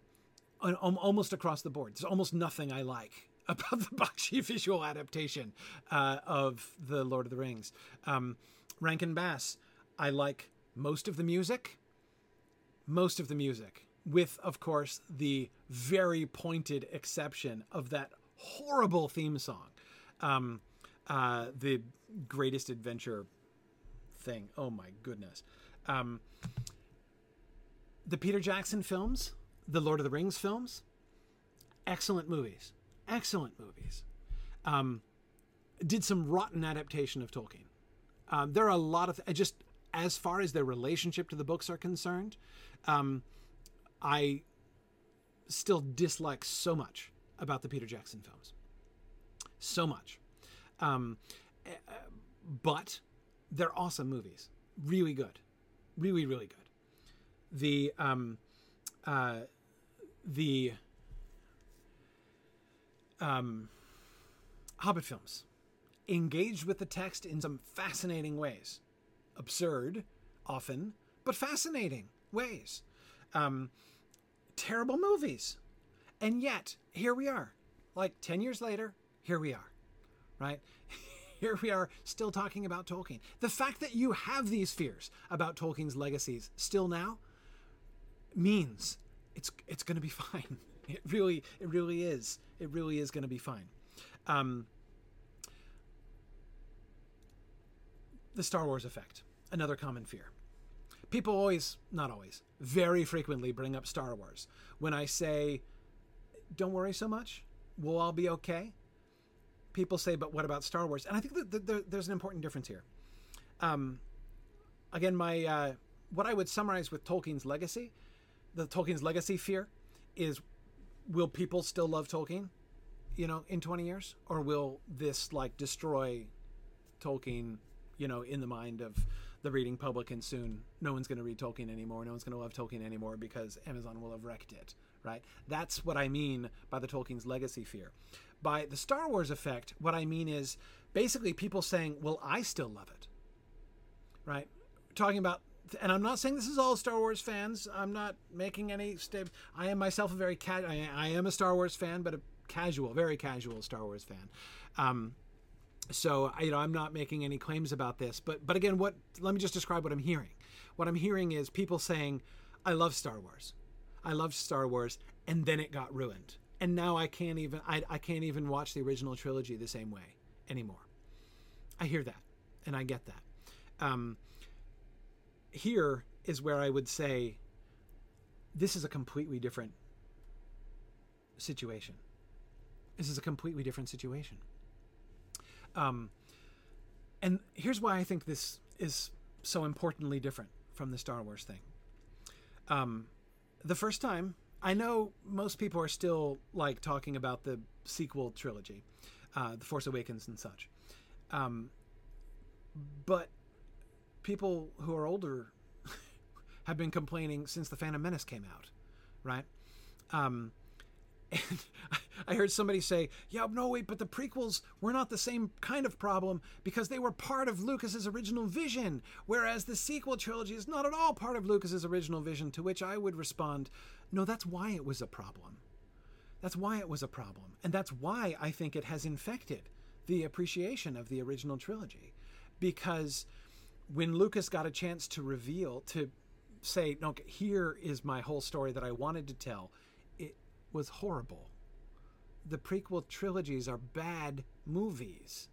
almost across the board. There's almost nothing I like about the Bakshi visual adaptation uh, of the Lord of the Rings. Um, Rankin Bass I like most of the music, most of the music, with, of course, the very pointed exception of that horrible theme song. Um, uh, the greatest adventure thing. Oh my goodness. Um, the Peter Jackson films, the Lord of the Rings films, excellent movies. Excellent movies. Um, did some rotten adaptation of Tolkien. Um, there are a lot of th- just as far as their relationship to the books are concerned, um, I still dislike so much about the Peter Jackson films. So much. Um, eh, but they're awesome movies. Really good. Really, really good. The, um, uh, the, um, Hobbit films engaged with the text in some fascinating ways absurd, often, but fascinating ways. Um, terrible movies. And yet, here we are. Like 10 years later, here we are, right? here we are still talking about Tolkien. The fact that you have these fears about Tolkien's legacies still now means it's it's going to be fine. It really it really is. It really is going to be fine. Um, the Star Wars effect another common fear. People always, not always, very frequently bring up Star Wars. When I say, don't worry so much, we'll all be okay, people say, but what about Star Wars? And I think that there's an important difference here. Um, again, my uh, what I would summarize with Tolkien's legacy, the Tolkien's legacy fear, is will people still love Tolkien, you know, in 20 years, or will this like destroy Tolkien, you know, in the mind of the reading public and soon no one's going to read Tolkien anymore. No one's going to love Tolkien anymore because Amazon will have wrecked it, right? That's what I mean by the Tolkien's legacy fear. By the Star Wars effect, what I mean is basically people saying, well, I still love it, right? Talking about and I'm not saying this is all Star Wars fans. I'm not making any step. I am myself a very ca- I, I, am a Star Wars fan, but a casual, very casual Star Wars fan. Um, so you know i'm not making any claims about this but but again what let me just describe what i'm hearing. What i'm hearing is people saying i love star wars. I loved star wars and then it got ruined. And now i can't even i, I can't even watch the original trilogy the same way anymore. I hear that and i get that. Um, here is where i would say this is a completely different situation. This is a completely different situation um, and here's why I think this is so importantly different from the Star Wars thing. Um, the first time I know most people are still like talking about the sequel trilogy, uh, The Force Awakens and such. Um, but people who are older have been complaining since the Phantom Menace came out, right? Um, and I heard somebody say, "Yeah, no, wait, but the prequels were not the same kind of problem because they were part of Lucas's original vision, whereas the sequel trilogy is not at all part of Lucas's original vision." To which I would respond, "No, that's why it was a problem. That's why it was a problem, and that's why I think it has infected the appreciation of the original trilogy, because when Lucas got a chance to reveal to." Say, no, here is my whole story that I wanted to tell was horrible. The prequel trilogies are bad movies.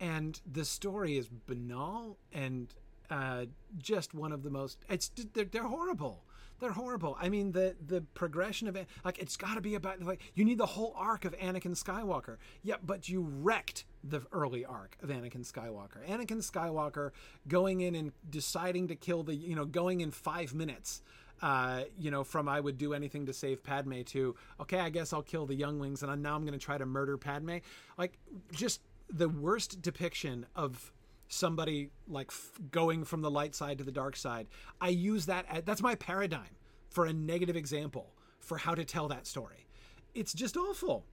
And the story is banal and uh, just one of the most. It's they're, they're horrible. They're horrible. I mean, the the progression of it, like it's got to be about like you need the whole arc of Anakin Skywalker. Yeah, but you wrecked the early arc of Anakin Skywalker. Anakin Skywalker going in and deciding to kill the you know going in five minutes uh, you know, from I would do anything to save Padme to okay, I guess I'll kill the younglings and now I'm going to try to murder Padme. Like just the worst depiction of somebody like f- going from the light side to the dark side. I use that as, that's my paradigm for a negative example for how to tell that story. It's just awful.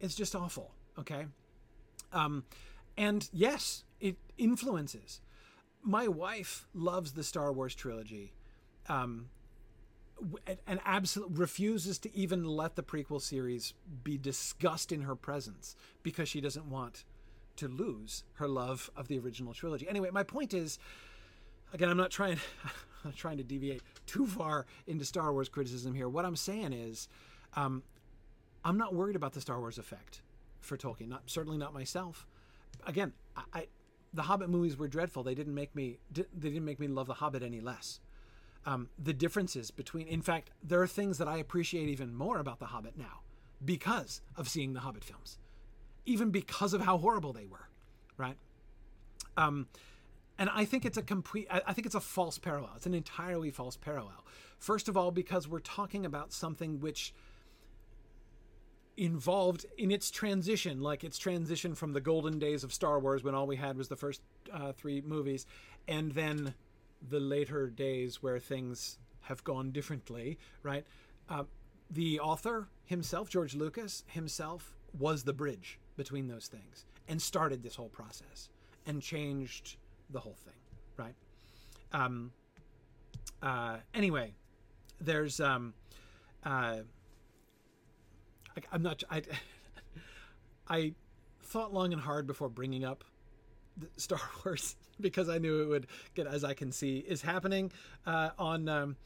It's just awful. Okay. Um, and yes, it influences. My wife loves the Star Wars trilogy. Um, and absolutely refuses to even let the prequel series be discussed in her presence because she doesn't want to lose her love of the original trilogy. Anyway, my point is, again, I'm not trying, I'm not trying to deviate too far into Star Wars criticism here. What I'm saying is, um, I'm not worried about the Star Wars effect for Tolkien. Not certainly not myself. Again, I, I the Hobbit movies were dreadful. They didn't make me, they didn't make me love the Hobbit any less um, the differences between. In fact, there are things that I appreciate even more about The Hobbit now because of seeing the Hobbit films, even because of how horrible they were, right? Um, and I think it's a complete. I think it's a false parallel. It's an entirely false parallel. First of all, because we're talking about something which involved in its transition, like its transition from the golden days of Star Wars when all we had was the first uh, three movies, and then the later days where things have gone differently, right? Uh, the author himself, George Lucas himself, was the bridge between those things and started this whole process and changed the whole thing, right? Um, uh, anyway, there's um, uh, I, I'm not I I thought long and hard before bringing up Star Wars because I knew it would get, as I can see, is happening uh, on. Um,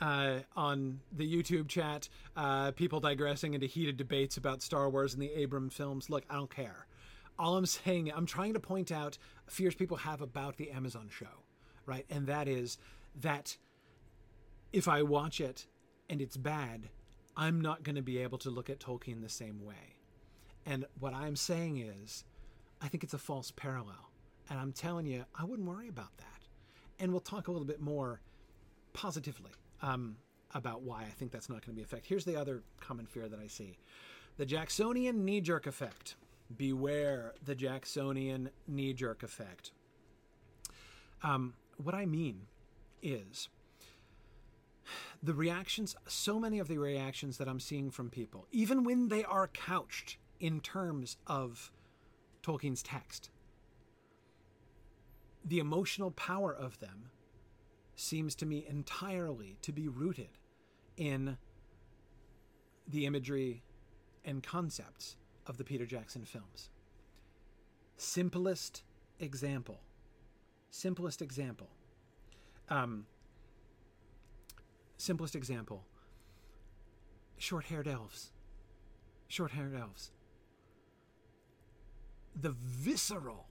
uh, on the YouTube chat, uh, people digressing into heated debates about Star Wars and the Abrams films. Look, I don't care. All I'm saying, I'm trying to point out fears people have about the Amazon show, right? And that is that if I watch it and it's bad, I'm not going to be able to look at Tolkien the same way. And what I'm saying is, I think it's a false parallel and I'm telling you, I wouldn't worry about that. And we'll talk a little bit more positively um, about why I think that's not going to be effect. Here's the other common fear that I see the Jacksonian knee jerk effect. Beware the Jacksonian knee jerk effect. Um, what I mean is the reactions, so many of the reactions that I'm seeing from people, even when they are couched in terms of Tolkien's text, the emotional power of them seems to me entirely to be rooted in the imagery and concepts of the Peter Jackson films. Simplest example. Simplest example. Um, simplest example. Short haired elves. Short haired elves. The visceral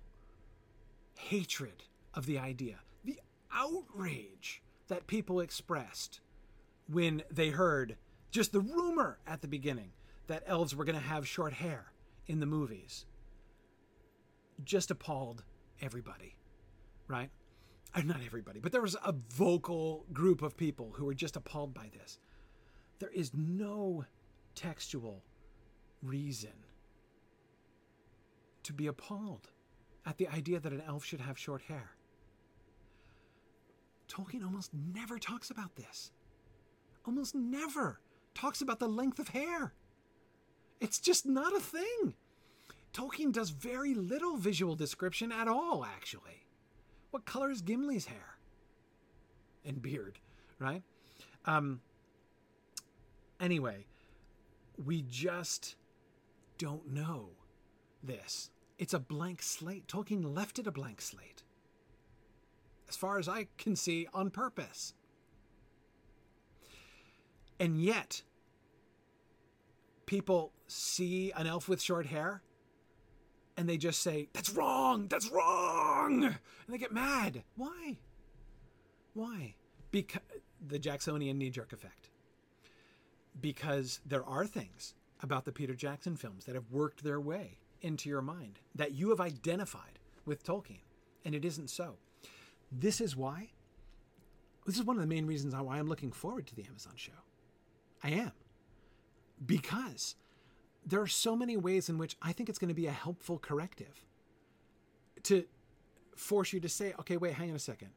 hatred of the idea, the outrage that people expressed when they heard just the rumor at the beginning that elves were going to have short hair in the movies just appalled everybody, right? Uh, not everybody, but there was a vocal group of people who were just appalled by this. There is no textual reason to be appalled at the idea that an elf should have short hair. Tolkien almost never talks about this. Almost never talks about the length of hair. It's just not a thing. Tolkien does very little visual description at all, actually. What color is Gimli's hair? And beard, right? Um, anyway, we just don't know this. It's a blank slate. Tolkien left it a blank slate. As far as I can see, on purpose. And yet, people see an elf with short hair and they just say, That's wrong! That's wrong! And they get mad. Why? Why? Because the Jacksonian knee jerk effect. Because there are things about the Peter Jackson films that have worked their way into your mind that you have identified with Tolkien, and it isn't so. This is why. This is one of the main reasons why I'm looking forward to the Amazon show. I am. Because there are so many ways in which I think it's going to be a helpful corrective to force you to say, okay, wait, hang on a second.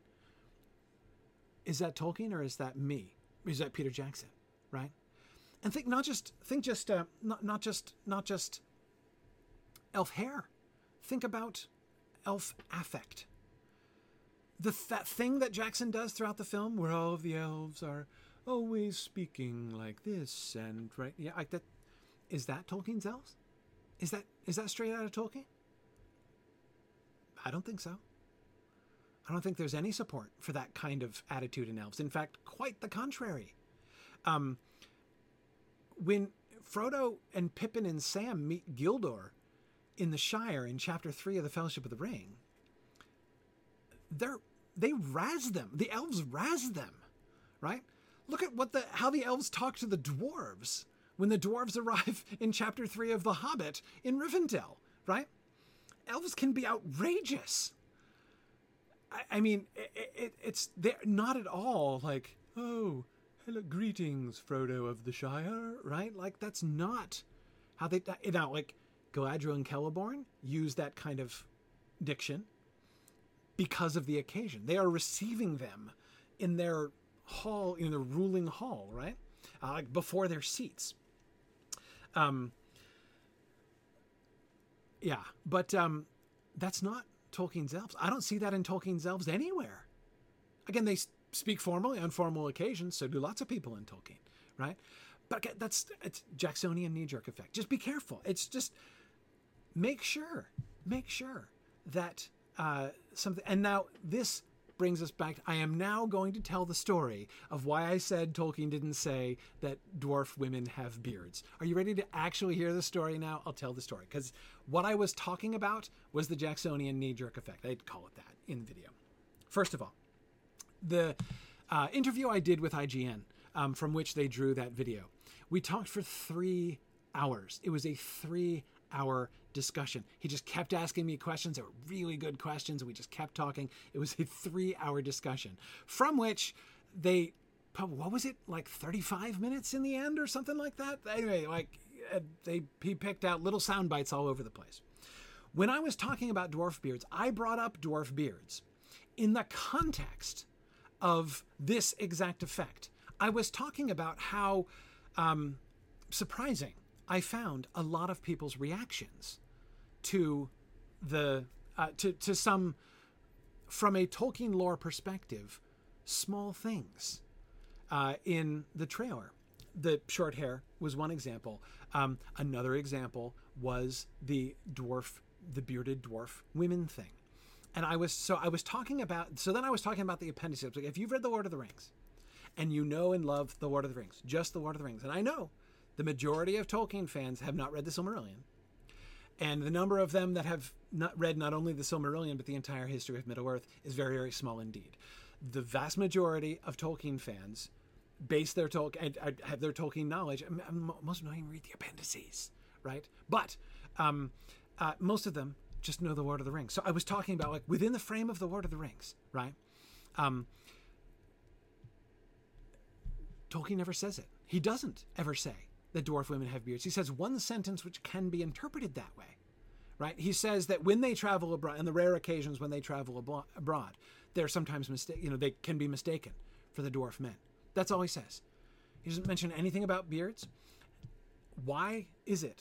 Is that Tolkien or is that me? Is that Peter Jackson? Right? And think not just think just uh, not not just not just elf hair. Think about elf affect. The that thing that Jackson does throughout the film, where all of the elves are always speaking like this and right, yeah, like that is that Tolkien's elves? Is that is that straight out of Tolkien? I don't think so. I don't think there's any support for that kind of attitude in elves. In fact, quite the contrary. Um, when Frodo and Pippin and Sam meet Gildor in the Shire in chapter three of the Fellowship of the Ring, they're they razz them. The elves razz them, right? Look at what the how the elves talk to the dwarves when the dwarves arrive in chapter 3 of The Hobbit in Rivendell, right? Elves can be outrageous. I, I mean, it, it, it's they're not at all like, oh, hello, greetings, Frodo of the Shire, right? Like, that's not how they. Now, like, Galadriel and Celeborn use that kind of diction because of the occasion. They are receiving them in their hall, in the ruling hall, right? Uh, before their seats. Um, yeah, but um, that's not Tolkien's elves. I don't see that in Tolkien's elves anywhere. Again, they speak formally on formal occasions, so do lots of people in Tolkien, right? But that's it's Jacksonian knee jerk effect. Just be careful. It's just make sure, make sure that uh, something. And now this brings us back. I am now going to tell the story of why I said Tolkien didn't say that dwarf women have beards. Are you ready to actually hear the story now? I'll tell the story because what I was talking about was the Jacksonian knee jerk effect. I'd call it that in the video. First of all, the uh, interview I did with IGN, um, from which they drew that video, we talked for three hours. It was a three hour discussion. He just kept asking me questions. They were really good questions. We just kept talking. It was a three hour discussion from which they, what was it, like 35 minutes in the end or something like that? Anyway, like uh, they, he picked out little sound bites all over the place. When I was talking about dwarf beards, I brought up dwarf beards in the context of this exact effect. I was talking about how um, surprising I found a lot of people's reactions to the uh, to to some from a Tolkien lore perspective, small things uh, in the trailer. The short hair was one example. Um, another example was the dwarf, the bearded dwarf women thing. And I was so I was talking about so then I was talking about the appendices. Like if you've read the Lord of the Rings, and you know and love the Lord of the Rings, just the Lord of the Rings, and I know the majority of Tolkien fans have not read the Silmarillion. And the number of them that have not read not only the Silmarillion, but the entire history of Middle Earth is very, very small indeed. The vast majority of Tolkien fans base their Tolkien, have their Tolkien knowledge. Most don't even read the appendices, right? But um, uh, most of them just know the Lord of the Rings. So I was talking about like within the frame of the Lord of the Rings, right? Um, Tolkien never says it. he doesn't ever say that dwarf women have beards. He says one sentence which can be interpreted that way, right? He says that when they travel abroad, and the rare occasions when they travel abroad, they're sometimes mistake, you know, they can be mistaken for the dwarf men. That's all he says. He doesn't mention anything about beards. Why is it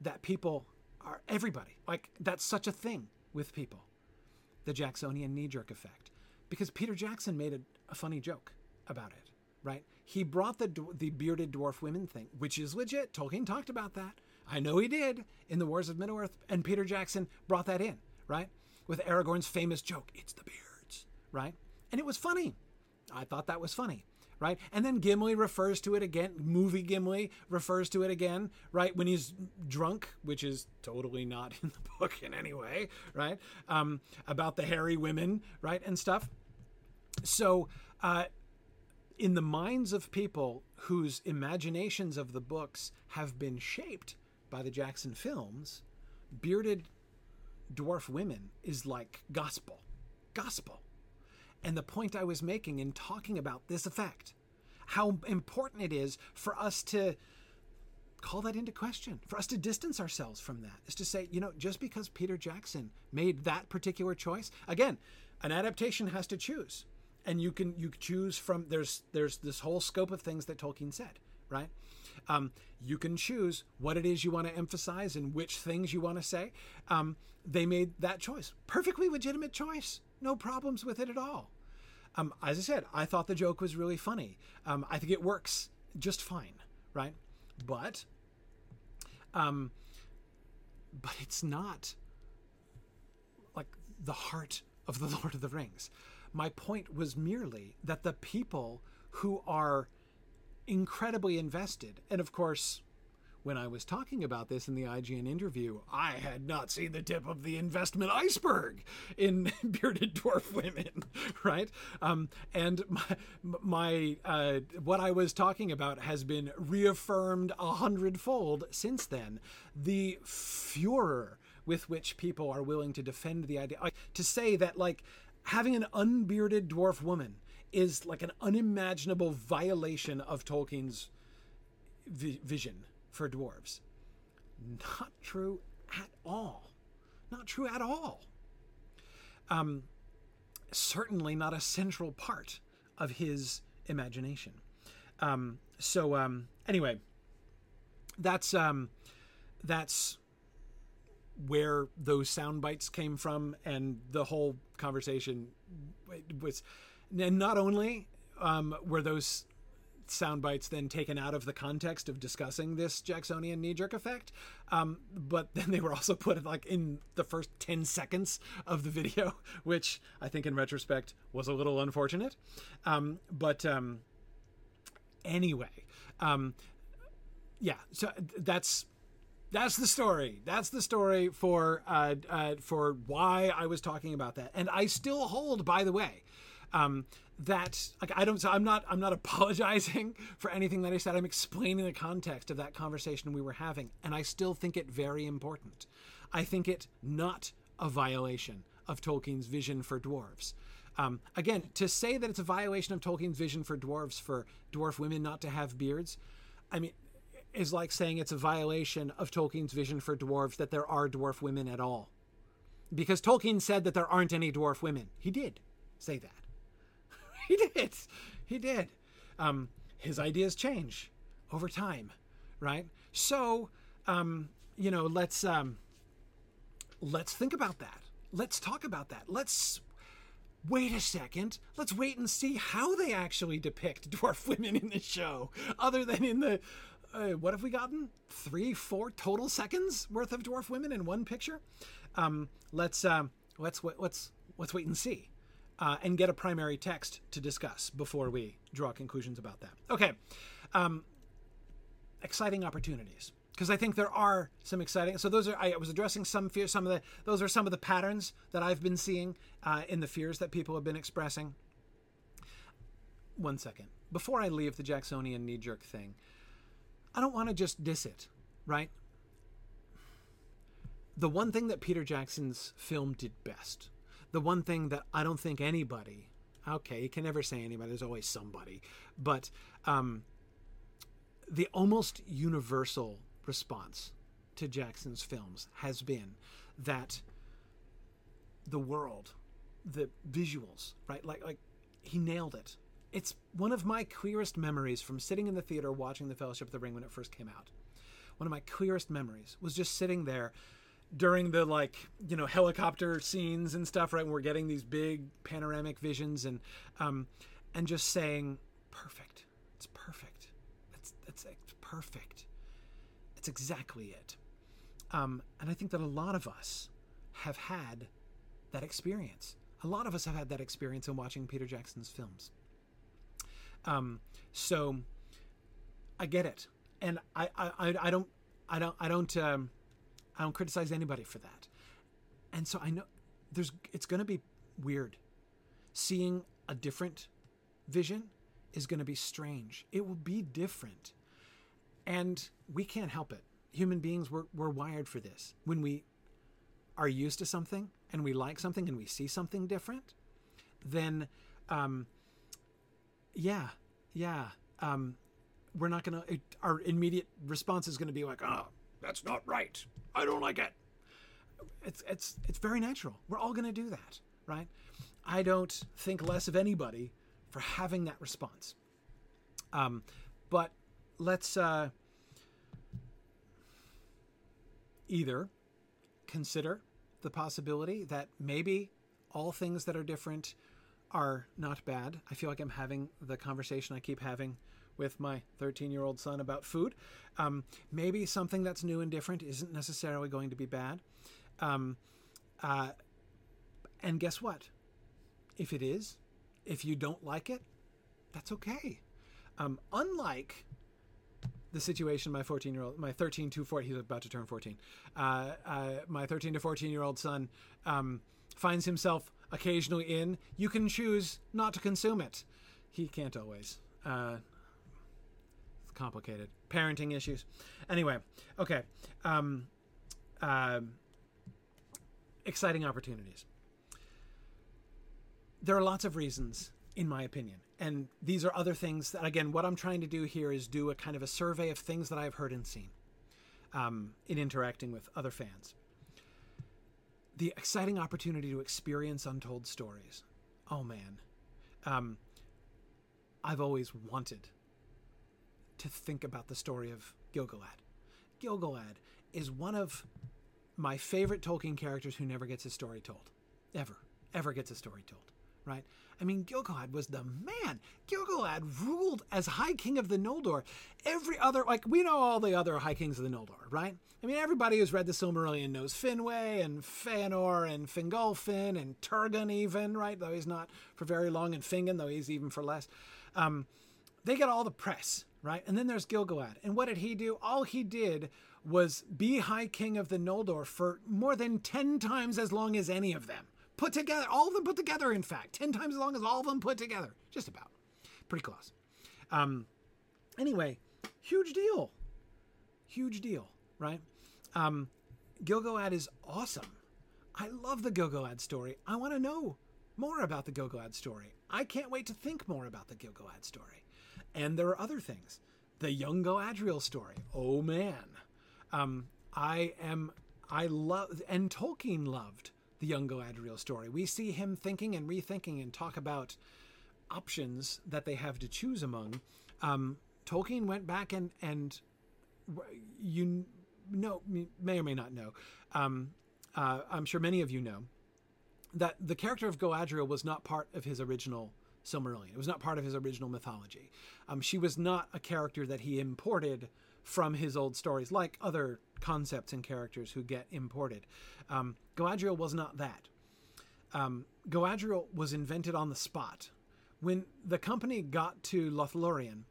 that people are everybody like that's such a thing with people? The Jacksonian knee jerk effect, because Peter Jackson made a, a funny joke about it, right? He brought the the bearded dwarf women thing, which is legit. Tolkien talked about that. I know he did in the Wars of Middle Earth, and Peter Jackson brought that in, right? With Aragorn's famous joke, "It's the beards," right? And it was funny. I thought that was funny right? And then Gimli refers to it again. Movie Gimli refers to it again, right? When he's drunk, which is totally not in the book in any way, right? Um, about the hairy women, right? And stuff. So, uh, in the minds of people whose imaginations of the books have been shaped by the Jackson films, bearded dwarf women is like gospel. Gospel. And the point I was making in talking about this effect, how important it is for us to call that into question, for us to distance ourselves from that, is to say, you know, just because Peter Jackson made that particular choice, again, an adaptation has to choose and you can you choose from there's there's this whole scope of things that Tolkien said, right? Um, you can choose what it is you want to emphasize and which things you want to say. Um, they made that choice, perfectly legitimate choice, no problems with it at all. Um, as I said, I thought the joke was really funny. Um, I think it works just fine, right? But, um, but it's not like the heart of the Lord of the Rings. My point was merely that the people who are incredibly invested, and of course, when I was talking about this in the IGN interview, I had not seen the tip of the investment iceberg in bearded dwarf women, right? Um, and my, my uh, what I was talking about has been reaffirmed a hundredfold since then. The furor with which people are willing to defend the idea, to say that like having an unbearded dwarf woman is like an unimaginable violation of Tolkien's vi- vision for dwarves. Not true at all. Not true at all. Um, certainly not a central part of his imagination. Um, so um, anyway, that's um, that's where those sound bites came from, and the whole conversation was. And not only um, were those sound bites then taken out of the context of discussing this Jacksonian knee jerk effect, um, but then they were also put like in the first ten seconds of the video, which I think in retrospect was a little unfortunate. Um, but um, anyway, um, yeah, so that's that's the story. That's the story for uh, uh, for why I was talking about that, and I still hold, by the way, um, that like I don't. So I'm not. I'm not apologizing for anything that I said. I'm explaining the context of that conversation we were having, and I still think it very important. I think it not a violation of Tolkien's vision for dwarves. Um, again, to say that it's a violation of Tolkien's vision for dwarves for dwarf women not to have beards, I mean, is like saying it's a violation of Tolkien's vision for dwarves that there are dwarf women at all. Because Tolkien said that there aren't any dwarf women. He did say that. he did. He did. Um, his ideas change over time, right? So, um, you know, let's um, let's think about that. Let's talk about that. Let's wait a second. Let's wait and see how they actually depict dwarf women in the show, other than in the uh, what have we gotten? Three, four total seconds worth of dwarf women in one picture. Um, let's um, let's let's let's wait and see, uh, and get a primary text to discuss before we draw conclusions about that. Okay, um, exciting opportunities because I think there are some exciting. So those are I was addressing some fears. Some of the those are some of the patterns that I've been seeing uh, in the fears that people have been expressing. One second before I leave the Jacksonian knee jerk thing. I don't want to just diss it, right? The one thing that Peter Jackson's film did best, the one thing that I don't think anybody, okay, you can never say anybody, there's always somebody, but um, the almost universal response to Jackson's films has been that the world, the visuals, right? Like like he nailed it. It's one of my queerest memories from sitting in the theater watching The Fellowship of the Ring when it first came out. One of my queerest memories was just sitting there during the like you know helicopter scenes and stuff right when we're getting these big panoramic visions and um and just saying perfect. It's perfect. It's it's, it's perfect. It's exactly it. Um and i think that a lot of us have had that experience. A lot of us have had that experience in watching peter jackson's films um so i get it and i i i don't i don't i don't um I don't criticize anybody for that. And so I know there's it's going to be weird. Seeing a different vision is going to be strange. It will be different. And we can't help it. Human beings we're we're wired for this. When we are used to something and we like something and we see something different, then um yeah, yeah, um we're not to It, our immediate response is to be like, "Oh, that's not right. I don't like it. It's it's it's very natural. We're all to do that, right? I don't think less of anybody for having that response. Um, but let's uh, either consider the possibility that maybe all things that are different are not bad. I feel like I'm having the conversation I keep having with my 13 year old son about food. Um, maybe something that's new and different isn't necessarily going to be bad. Um, uh, and guess what? If it is, if you don't like it, that's okay. Um, unlike the situation my 14 year old, my 13 to 14, he's about to turn 14. Uh, uh, my 13 to 14 year old son um, finds himself occasionally in, you can choose not to consume it. He can't always. Uh, complicated parenting issues. Anyway, okay. Um, uh, exciting opportunities. There are lots of reasons, in my opinion, and these are other things that, again, what I'm trying to do here is do a kind of a survey of things that I've heard and seen um, in interacting with other fans. The exciting opportunity to experience untold stories. Oh man, um, I've always wanted to think about the story of Gil-galad. Gil-galad is one of my favorite Tolkien characters who never gets his story told. Ever. Ever gets a story told. Right? I mean, Gil-galad was the man. Gil-galad ruled as High King of the Noldor. Every other, like, we know all the other High Kings of the Noldor, right? I mean, everybody who's read the Silmarillion knows Finwë and Feanor and Fingolfin and Turgon, even, right? Though he's not for very long, and Fingon, though he's even for less. Um, they get all the press, right? And then there's Gil-galad. And what did he do? All he did was be High King of the Noldor for more than 10 times as long as any of them. Put together, all of them put together, in fact. 10 times as long as all of them put together. Just about. Pretty close. Um, anyway, huge deal. Huge deal, right? Um, Gil-galad is awesome. I love the Gil-galad story. I want to know more about the Gil-galad story. I can't wait to think more about the Gil-galad story. And there are other things. The young Galadriel story. Oh man. Um, I am, I love, and Tolkien loved the young Galadriel story. We see him thinking and rethinking and talk about options that they have to choose among. Um, Tolkien went back and, and you know, may or may not know, um, uh, I'm sure many of you know, that the character of Galadriel was not part of his original Silmarillion. It was not part of his original mythology. Um, she was not a character that he imported from his old stories, like other concepts and characters who get imported. Um, Galadriel was not that. Um, Galadriel was invented on the spot. When the company got to Lothlorien,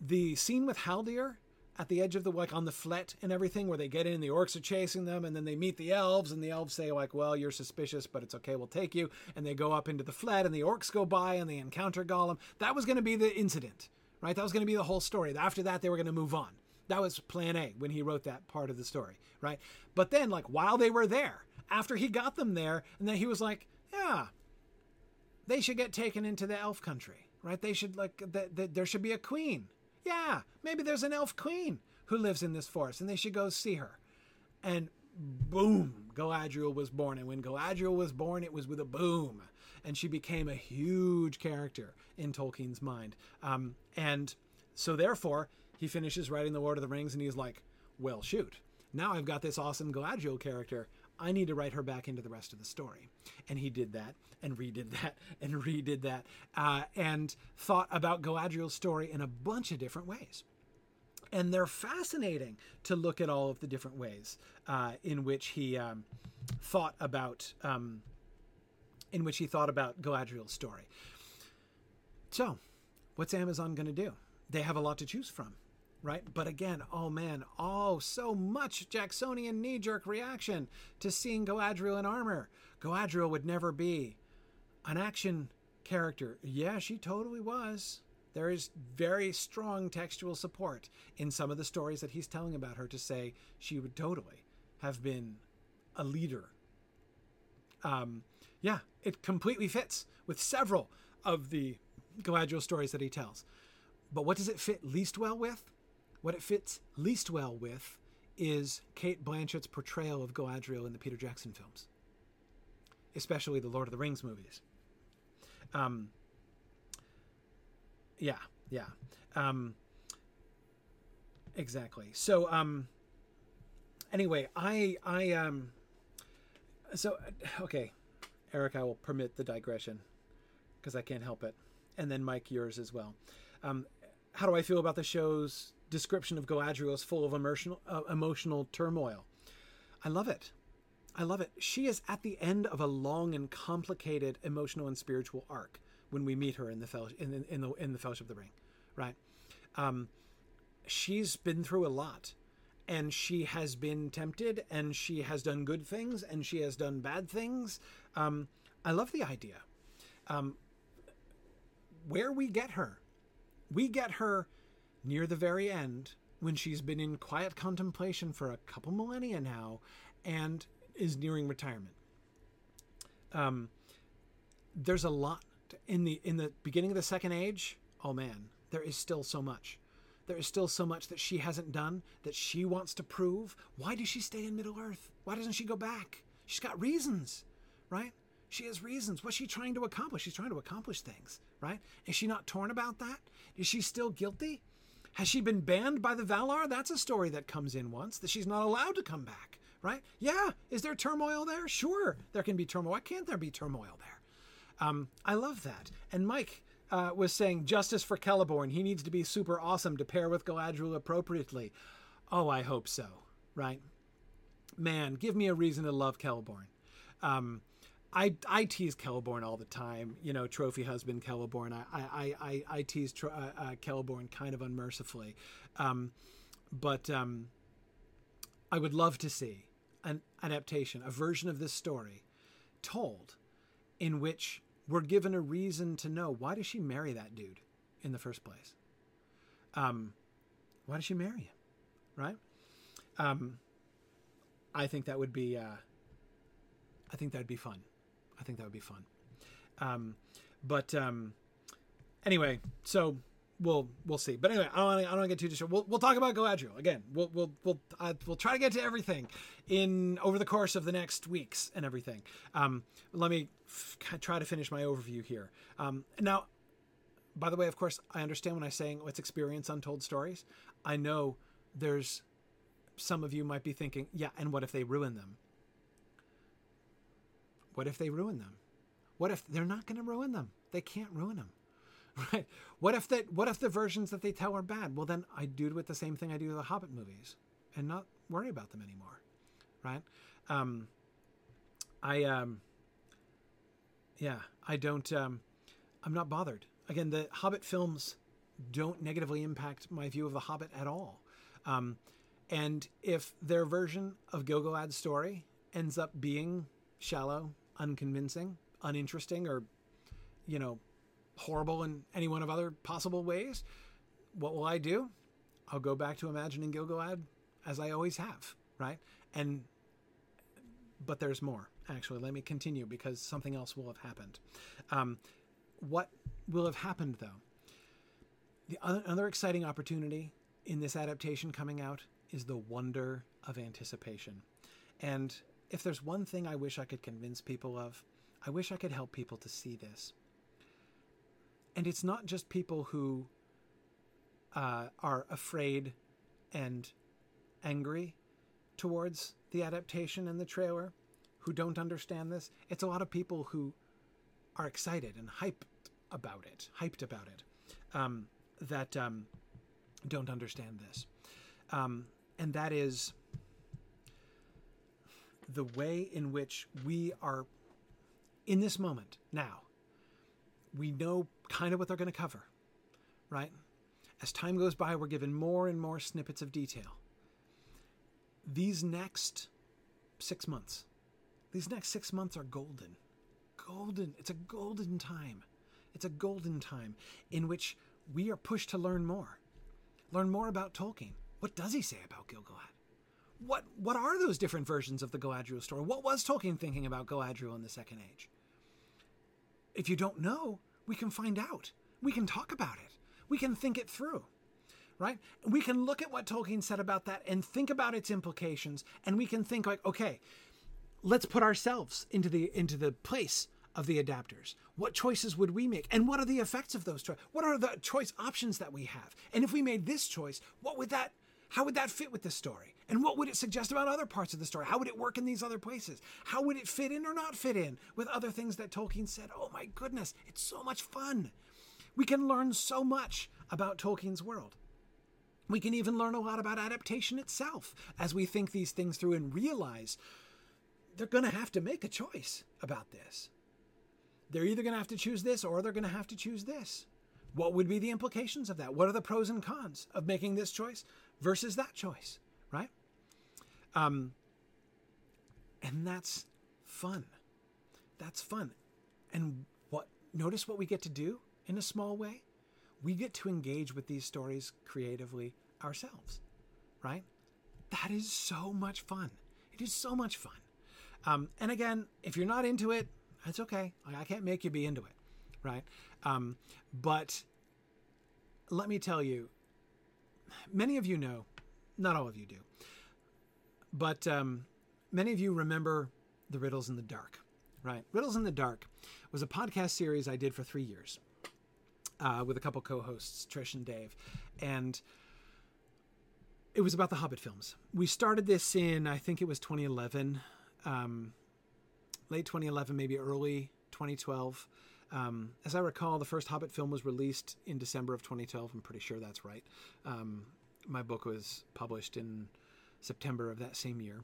the scene with Haldir at the edge of the like on the flat and everything where they get in and the orcs are chasing them and then they meet the elves and the elves say like well you're suspicious but it's okay we'll take you and they go up into the flat and the orcs go by and they encounter gollum that was going to be the incident right that was going to be the whole story after that they were going to move on that was plan a when he wrote that part of the story right but then like while they were there after he got them there and then he was like yeah they should get taken into the elf country right they should like th- th- there should be a queen Yeah, maybe there's an elf queen who lives in this forest and they should go see her. And boom, Galadriel was born. And when Galadriel was born, it was with a boom. And she became a huge character in Tolkien's mind. Um, and so, therefore, he finishes writing The Lord of the Rings and he's like, well, shoot. Now I've got this awesome Galadriel character. I need to write her back into the rest of the story. And he did that and redid that and redid that uh, and thought about Galadriel's story in a bunch of different ways. And they're fascinating to look at all of the different ways uh, in which he um, thought about um, in which he thought about Galadriel's story. So, what's Amazon going to do? They have a lot to choose from right? But again, oh man, oh, so much Jacksonian knee jerk reaction to seeing Galadriel in armor. Galadriel would never be an action character. Yeah, she totally was. There is very strong textual support in some of the stories that he's telling about her to say she would totally have been a leader. Um, yeah, it completely fits with several of the Galadriel stories that he tells. But what does it fit least well with? What it fits least well with is Cate Blanchett's portrayal of Galadriel in the Peter Jackson films, especially the Lord of the Rings movies. Um, yeah, yeah, um, exactly. So, um, anyway, I, I, um, so okay, Eric, I will permit the digression because I can't help it, and then Mike, yours as well. Um, how do I feel about the show's description of Galadriel is full of emotional uh, emotional turmoil. I love it. I love it. She is at the end of a long and complicated emotional and spiritual arc when we meet her in the in, in the in the Fellowship of the Ring, right? Um, she's been through a lot, and she has been tempted, and she has done good things, and she has done bad things. Um, I love the idea. Um, where we get her, we get her near the very end, when she's been in quiet contemplation for a couple millennia now and is nearing retirement. Um, there's a lot in the in the beginning of the second age. Oh man, there is still so much. There is still so much that she hasn't done that she wants to prove. Why does she stay in Middle Earth? Why doesn't she go back? She's got reasons, right? She has reasons. What's she trying to accomplish? She's trying to accomplish things, right? Is she not torn about that? Is she still guilty? Has she been banned by the Valar? That's a story that comes in once, that she's not allowed to come back, right? Yeah. Is there turmoil there? Sure, there can be turmoil. Why can't there be turmoil there? Um, I love that. And Mike uh, was saying justice for Celeborn. He needs to be super awesome to pair with Galadriel appropriately. Oh, I hope so, right? Man, give me a reason to love Celeborn. Um, I, I tease Celeborn all the time, you know, trophy husband Celeborn. I I, I, I tease uh, uh, Celeborn kind of unmercifully, um, but um, I would love to see an adaptation, a version of this story, told, in which we're given a reason to know why does she marry that dude in the first place. Um, why does she marry him, right? Um, I think that would be. Uh, I think that'd be fun. I think that would be fun. Um, but um, anyway, so we'll we'll see. But anyway, I don't wanna, get too distracted. We'll, we'll talk about Galadriel again. We'll we'll we'll uh, we'll try to get to everything in over the course of the next weeks and everything. Um, let me f- try to finish my overview here. Um, now, by the way, of course, I understand when I'm saying let's experience untold stories. I know there's some of you might be thinking, yeah, and what if they ruin them? What if they ruin them? What if they're not going to ruin them? They can't ruin them. Right? What if that what if the versions that they tell are bad? Well then I do with the same thing I do with the Hobbit movies and not worry about them anymore. Right? Um I um yeah, I don't um I'm not bothered. Again, the Hobbit films don't negatively impact my view of the Hobbit at all. Um, and if their version of Gil-galad's story ends up being shallow unconvincing, uninteresting, or, you know, horrible in any one of other possible ways, what will I do? I'll go back to imagining Gil-galad as I always have, right? And, but there's more, actually. Let me continue because something else will have happened. Um, what will have happened, though? the other, another exciting opportunity in this adaptation coming out is the wonder of anticipation. And if there's one thing I wish I could convince people of, I wish I could help people to see this. And it's not just people who uh, are afraid and angry towards the adaptation and the trailer who don't understand this. It's a lot of people who are excited and hyped about it, hyped about it, um, that um, don't understand this. Um, and that is the way in which we are in this moment now. We know kind of what they're going to cover, right? As time goes by, we're given more and more snippets of detail. These next six months, these next six months are golden. Golden. It's a golden time. It's a golden time in which we are pushed to learn more. Learn more about Tolkien. What does he say about Gil-galad? What what are those different versions of the Galadriel story? What was Tolkien thinking about Galadriel in the Second Age? If you don't know, we can find out. We can talk about it. We can think it through. Right? We can look at what Tolkien said about that and think about its implications and we can think like, okay, let's put ourselves into the into the place of the adapters. What choices would we make? And what are the effects of those choices? What are the choice options that we have? And if we made this choice, what would that how would that fit with the story? And what would it suggest about other parts of the story? How would it work in these other places? How would it fit in or not fit in with other things that Tolkien said? Oh my goodness, it's so much fun. We can learn so much about Tolkien's world. We can even learn a lot about adaptation itself as we think these things through and realize they're going to have to make a choice about this. They're either going to have to choose this or they're going to have to choose this. What would be the implications of that? What are the pros and cons of making this choice versus that choice? Um, and that's fun. That's fun. And what notice what we get to do in a small way? We get to engage with these stories creatively ourselves, right? That is so much fun. It is so much fun. Um, and again, if you're not into it, that's okay. I can't make you be into it, right? Um, but let me tell you, many of you know, not all of you do, but um, many of you remember the Riddles in the Dark, right? Riddles in the Dark was a podcast series I did for three years uh, with a couple co-hosts, Trish and Dave, and it was about the Hobbit films. We started this in, I think it was 2011 um, late 2011, maybe early 2012. Um, as I recall, the first Hobbit film was released in December of 2012. I'm pretty sure that's right. Um, my book was published in September of that same year.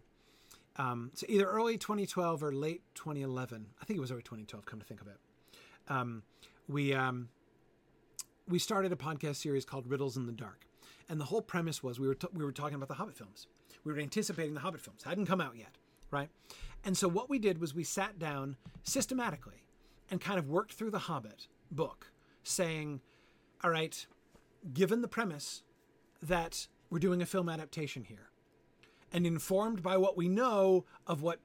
Um, so either early 2012 or late 2011. I think it was early 2012. Come to think of it, um, we um, we started a podcast series called Riddles in the Dark, and the whole premise was we were t- we were talking about the Hobbit films. We were anticipating the Hobbit films hadn't come out yet right? And so what we did was we sat down systematically and kind of worked through the Hobbit book, saying, all right, given the premise that we're doing a film adaptation here, and informed by what we know of what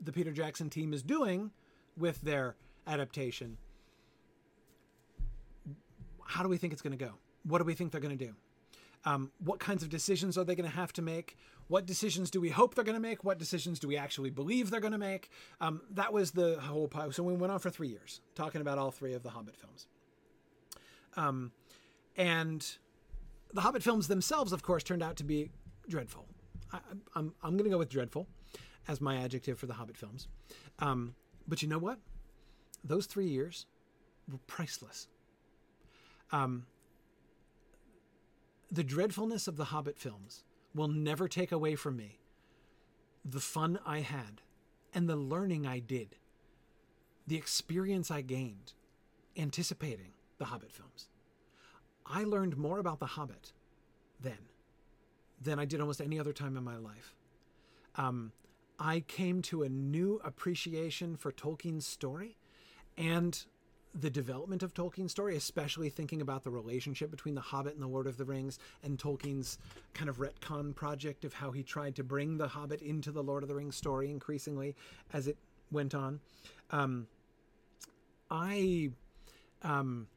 the Peter Jackson team is doing with their adaptation, how do we think it's going to go? What do we think they're going to do? Um, what kinds of decisions are they going to have to make? What decisions do we hope they're going to make? What decisions do we actually believe they're going to make? Um, that was the whole. pile. So we went on for three years talking about all three of the Hobbit films. Um, and the Hobbit films themselves, of course, turned out to be dreadful. I, am I'm, I'm going to go with dreadful as my adjective for the Hobbit films. Um, but you know what? Those three years were priceless. Um, the dreadfulness of the Hobbit films will never take away from me the fun I had and the learning I did, the experience I gained anticipating the Hobbit films. I learned more about the Hobbit then than I did almost any other time in my life. Um, I came to a new appreciation for Tolkien's story and the development of Tolkien's story, especially thinking about the relationship between The Hobbit and The Lord of the Rings and Tolkien's kind of retcon project of how he tried to bring The Hobbit into the Lord of the Rings story increasingly as it went on. Um, I. Um,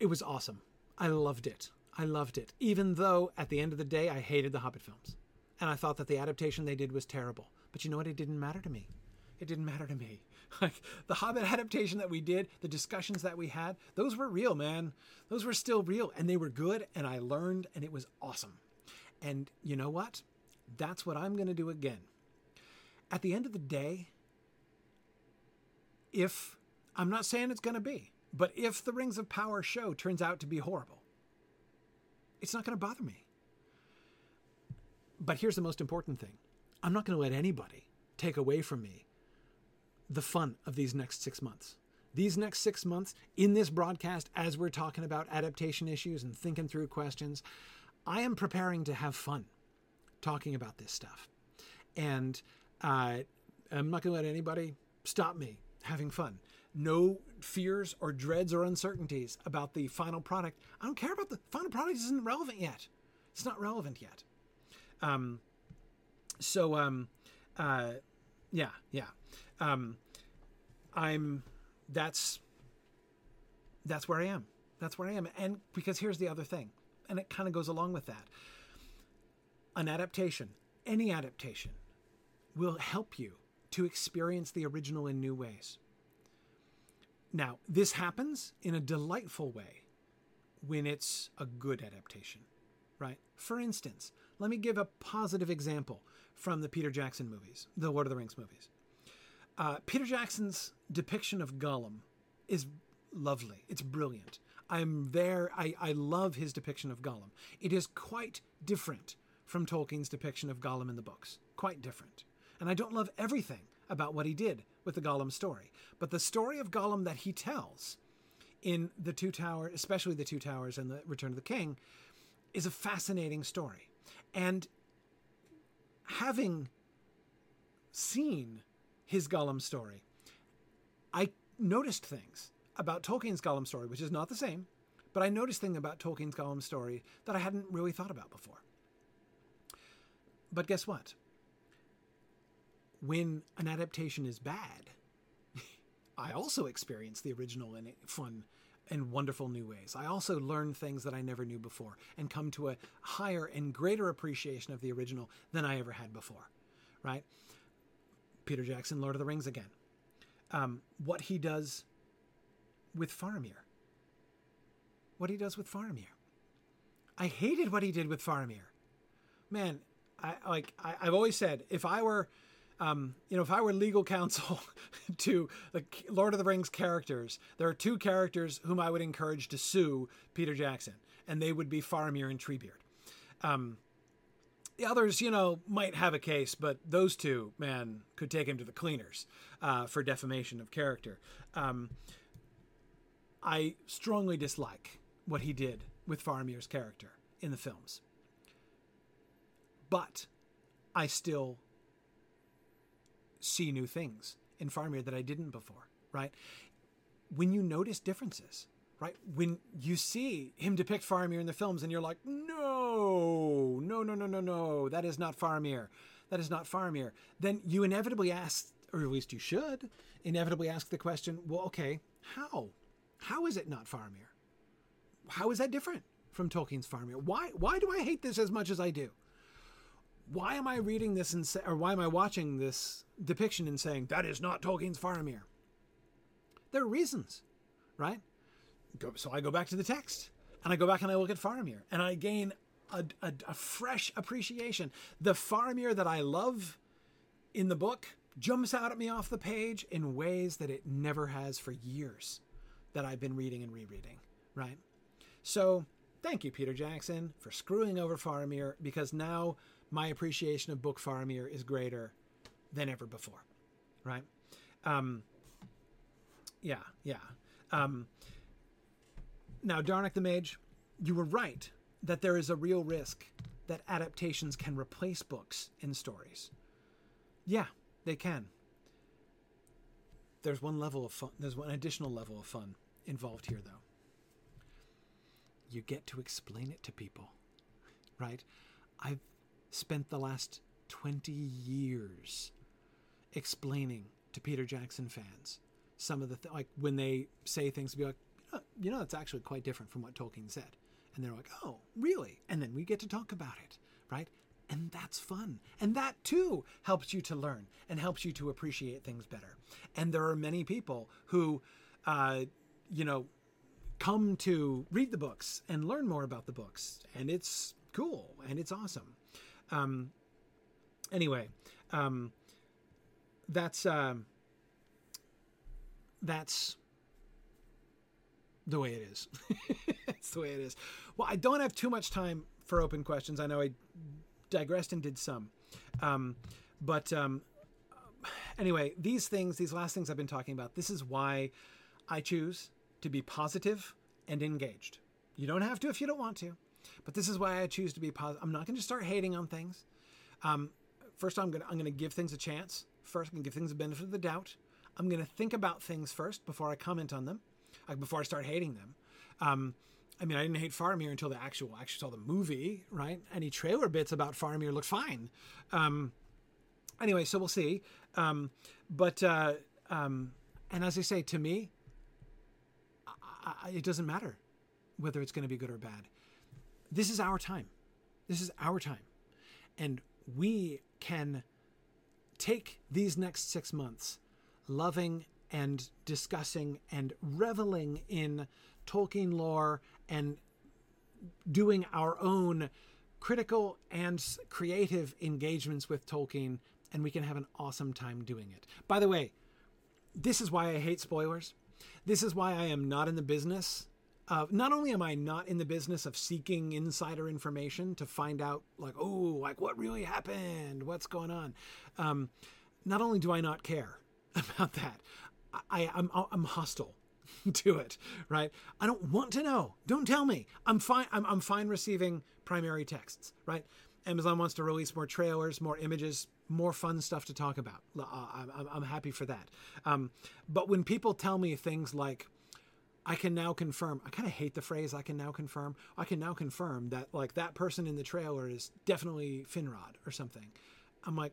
it was awesome. I loved it. I loved it. Even though at the end of the day, I hated the Hobbit films. And I thought that the adaptation they did was terrible. But you know what? It didn't matter to me. It didn't matter to me. Like the Hobbit adaptation that we did, the discussions that we had, those were real, man. Those were still real and they were good and I learned and it was awesome. And you know what? That's what I'm going to do again. At the end of the day, if I'm not saying it's going to be, but if the Rings of Power show turns out to be horrible, it's not going to bother me. But here's the most important thing I'm not going to let anybody take away from me the fun of these next six months. These next six months in this broadcast, as we're talking about adaptation issues and thinking through questions, I am preparing to have fun talking about this stuff. And uh, I'm not going to let anybody stop me having fun. No fears or dreads or uncertainties about the final product. I don't care about the final product, isn't relevant yet. It's not relevant yet. Um, so, um, uh, yeah, yeah. Um, I'm, that's, that's where I am. That's where I am. And because here's the other thing, and it kind of goes along with that. An adaptation, any adaptation, will help you to experience the original in new ways. Now, this happens in a delightful way when it's a good adaptation, right? For instance, let me give a positive example from the Peter Jackson movies, the Lord of the Rings movies. Uh, Peter Jackson's depiction of Gollum is lovely. It's brilliant. I'm there. I, I love his depiction of Gollum. It is quite different from Tolkien's depiction of Gollum in the books. Quite different. And I don't love everything about what he did with the Gollum story. But the story of Gollum that he tells in The Two Towers, especially The Two Towers and The Return of the King, is a fascinating story. And having seen his Gollum story, I noticed things about Tolkien's Gollum story, which is not the same, but I noticed things about Tolkien's Gollum story that I hadn't really thought about before. But guess what? When an adaptation is bad, I also experience the original in fun and wonderful new ways. I also learn things that I never knew before and come to a higher and greater appreciation of the original than I ever had before, right? Peter Jackson, Lord of the Rings again. Um, what he does with Faramir. What he does with Faramir. I hated what he did with Faramir. Man, I like I, have always said if I were um, you know, if I were legal counsel to the Lord of the Rings characters, there are two characters whom I would encourage to sue Peter Jackson, and they would be Faramir and Treebeard. Um, the others, you know, might have a case, but those two, man, could take him to the cleaners uh, for defamation of character. Um, I strongly dislike what he did with Faramir's character in the films. But I still see new things in Faramir that I didn't before, right? When you notice differences, right? When you see him depict Faramir in the films and you're like, no, no, no, no, no, no, that is not Faramir. That is not Faramir. Then you inevitably ask, or at least you should, inevitably ask the question, well, okay, how? How is it not Faramir? How is that different from Tolkien's Faramir? Why, why do I hate this as much as I do? Why am I reading this and say, or why am I watching this depiction and saying that is not Tolkien's Faramir? There are reasons, right? Go, so I go back to the text and I go back and I look at Faramir and I gain a, a, a fresh appreciation. The Faramir that I love in the book jumps out at me off the page in ways that it never has for years that I've been reading and rereading, right? So thank you, Peter Jackson, for screwing over Faramir because now my appreciation of Book Faramir is greater than ever before, right? Um, yeah, yeah. Um, now, Darnak the Mage, you were right that there is a real risk that adaptations can replace books in stories. Yeah, they can. There's one level of fun. There's one additional level of fun involved here, though. You get to explain it to people, right? I've spent the last 20 years explaining to Peter Jackson fans some of the th- like when they say things to be like oh, you know, that's actually quite different from what Tolkien said. And they're like, oh, really? And then we get to talk about it, right? And that's fun. And that too helps you to learn and helps you to appreciate things better. And there are many people who, uh, you know, come to read the books and learn more about the books. And it's cool and it's awesome. Um, anyway, um, that's, um, that's the way it is. That's the way it is. Well, I don't have too much time for open questions. I know I digressed and did some. Um, but um, anyway, these things, these last things I've been talking about, this is why I choose to be positive and engaged. You don't have to if you don't want to, but this is why I choose to be positive. I'm not going to start hating on things. Um, first, I'm going to I'm to give things a chance. First, I'm going to give things a benefit of the doubt. I'm going to think about things first before I comment on them, like before I start hating them. Um, I mean, I didn't hate Faramir until the actual, I actually saw the movie, right? Any trailer bits about Faramir looked fine. Um, anyway, so we'll see. Um, but, uh, um, and as I say, to me, I, I, it doesn't matter whether it's going to be good or bad. This is our time. This is our time. And we can take these next six months loving and discussing and reveling in Tolkien lore and doing our own critical and creative engagements with Tolkien, and we can have an awesome time doing it. By the way, this is why I hate spoilers. This is why I am not in the business of, not only am I not in the business of seeking insider information to find out, like, oh, like what really happened, what's going on. Um, not only do I not care about that, I, I'm, I'm hostile to it, right? I don't want to know. Don't tell me. I'm fine. I'm, I'm fine receiving primary texts, right? Amazon wants to release more trailers, more images, more fun stuff to talk about. Uh, I'm, I'm happy for that. Um, but when people tell me things like, I can now confirm, I kind of hate the phrase I can now confirm. I can now confirm that like that person in the trailer is definitely Finrod or something. I'm like,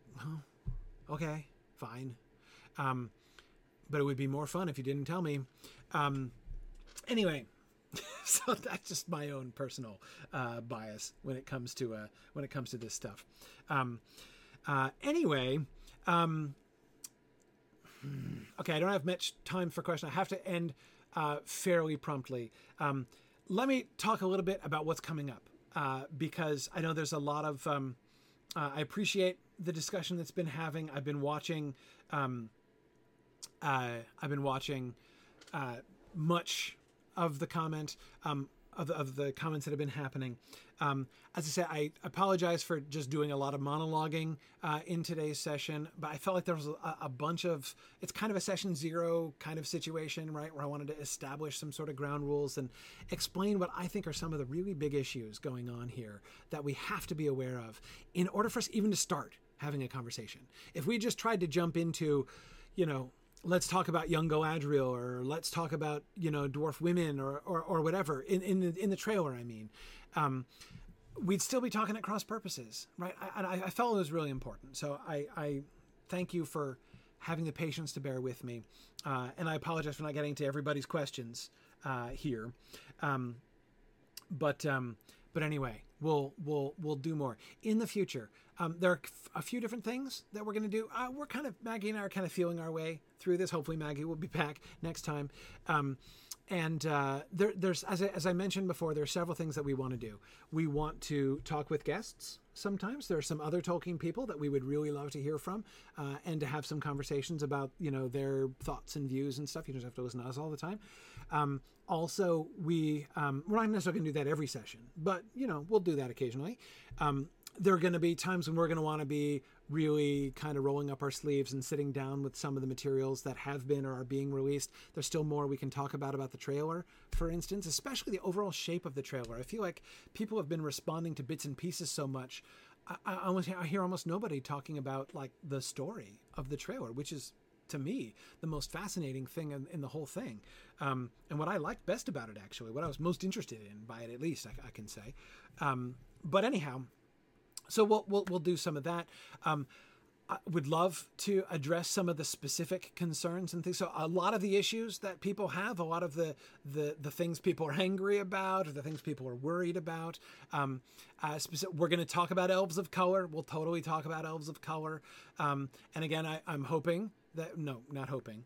okay, fine. Um, but it would be more fun if you didn't tell me. Um, anyway, so that's just my own personal uh, bias when it comes to uh, when it comes to this stuff. Um, uh, anyway, um, hmm, okay, I don't have much time for question. I have to end uh, fairly promptly. Um, let me talk a little bit about what's coming up uh, because I know there's a lot of. Um, uh, I appreciate the discussion that's been having. I've been watching. Um, I've been watching uh, much of the comment um, of, the, of the comments that have been happening. Um, as I said, I apologize for just doing a lot of monologuing uh, in today's session, but I felt like there was a, a, bunch of it's kind of a session zero kind of situation, right? Where I wanted to establish some sort of ground rules and explain what I think are some of the really big issues going on here that we have to be aware of in order for us even to start having a conversation. If we just tried to jump into, you know, let's talk about young Galadriel or let's talk about you know dwarf women or or, or whatever in in the, in the trailer I mean. Um, we'd still be talking at cross purposes right? And I, I, felt it was really important. So I, I thank you for having the patience to bear with me. Uh, and I apologize for not getting to everybody's questions uh, here. Um, but um, but anyway we'll we'll we'll do more. In the future um, there are a few different things that we're going to do. Uh, we're kind of Maggie and I are kind of feeling our way through this. Hopefully, Maggie will be back next time. Um, and uh, there, there's as I, as I mentioned before, there are several things that we want to do. We want to talk with guests. Sometimes there are some other Tolkien people that we would really love to hear from, uh, and to have some conversations about you know their thoughts and views and stuff. You don't have to listen to us all the time. Um, also, we um, we're not necessarily going to do that every session, but you know we'll do that occasionally. Um, there are going to be times when we're going to want to be really kind of rolling up our sleeves and sitting down with some of the materials that have been or are being released. There's still more we can talk about about the trailer, for instance, especially the overall shape of the trailer. I feel like people have been responding to bits and pieces so much. I, I, I hear almost nobody talking about like the story of the trailer, which is to me the most fascinating thing in, in the whole thing um, and what i liked best about it actually what i was most interested in by it at least i, I can say um, but anyhow so we'll, we'll, we'll do some of that. Um, I would love to address some of the specific concerns and things. So a lot of the issues that people have, a lot of the the, the things people are angry about, or the things people are worried about. Um, uh, specific, we're going to talk about elves of color. We'll totally talk about elves of color. Um, and again, I, I'm hoping that no, not hoping.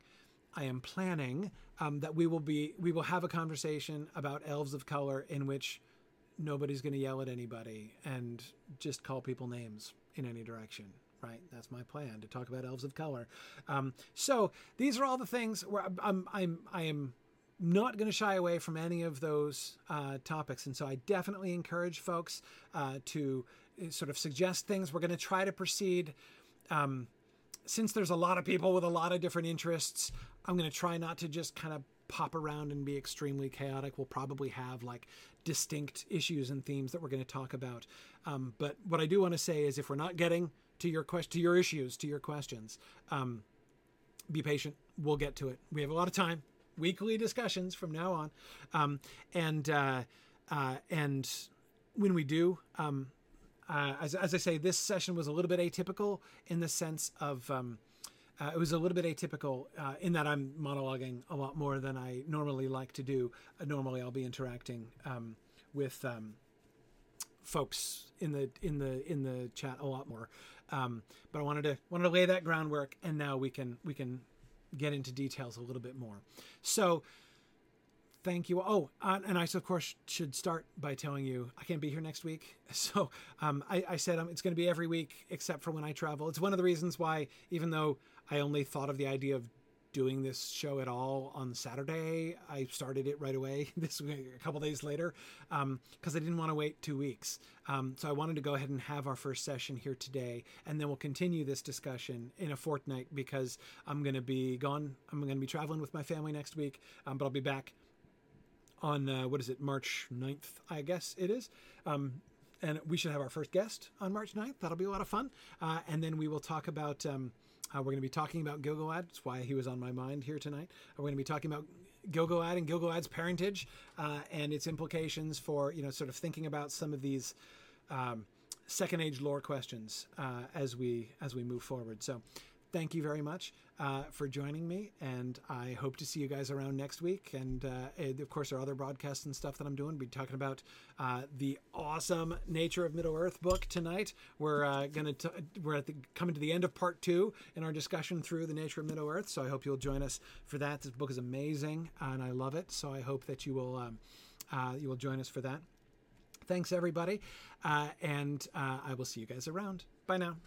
I am planning um, that we will be we will have a conversation about elves of color in which nobody's going to yell at anybody and just call people names in any direction right? That's my plan to talk about elves of color. Um, so these are all the things where I'm, I'm, I'm I am not going to shy away from any of those uh, topics, and so I definitely encourage folks uh, to uh, sort of suggest things. We're going to try to proceed. Um, since there's a lot of people with a lot of different interests, I'm going to try not to just kind of pop around and be extremely chaotic. We'll probably have like distinct issues and themes that we're going to talk about. Um, but what I do want to say is if we're not getting to your question, to your issues, to your questions. Um, be patient. We'll get to it. We have a lot of time. Weekly discussions from now on, um, and uh, uh, and when we do, um, uh, as, as I say, this session was a little bit atypical in the sense of. Uh, it was a little bit atypical uh, in that I'm monologuing a lot more than I normally like to do. Uh, normally, I'll be interacting um, with um, folks in the in the in the chat a lot more. Um, but I wanted to wanted to lay that groundwork, and now we can we can get into details a little bit more. So thank you. Oh, and I of course should start by telling you I can't be here next week. So um, I, I, said um, it's going to be every week except for when I travel. It's one of the reasons why, even though I only thought of the idea of doing this show at all on Saturday. I started it right away this week, a couple days later, because um, I didn't want to wait two weeks. Um, so I wanted to go ahead and have our first session here today, and then we'll continue this discussion in a fortnight because I'm going to be gone. I'm going to be traveling with my family next week, um, but I'll be back on uh, what is it, March 9th, I guess it is. Um, and we should have our first guest on March 9th. That'll be a lot of fun. Uh, and then we will talk about um, uh, we're going to be talking about Gil-galad. That's why he was on my mind here tonight. We're going to be talking about Gil-galad and Gil-galad's parentage uh, and its implications for, you know, sort of thinking about some of these um, second age lore questions uh, as we as we move forward. So thank you very much uh, for joining me, and I hope to see you guys around next week. And, uh, of course, there are other broadcasts and stuff that I'm doing. We'll be talking about uh, the awesome Nature of Middle Earth book tonight. We're uh, gonna t- we're the coming to the end of part two in our discussion through the Nature of Middle Earth. So I hope you'll join us for that. This book is amazing, and I love it. So I hope that you will um, uh, you will join us for that. Thanks, everybody, uh, and I will see you guys around. Bye now.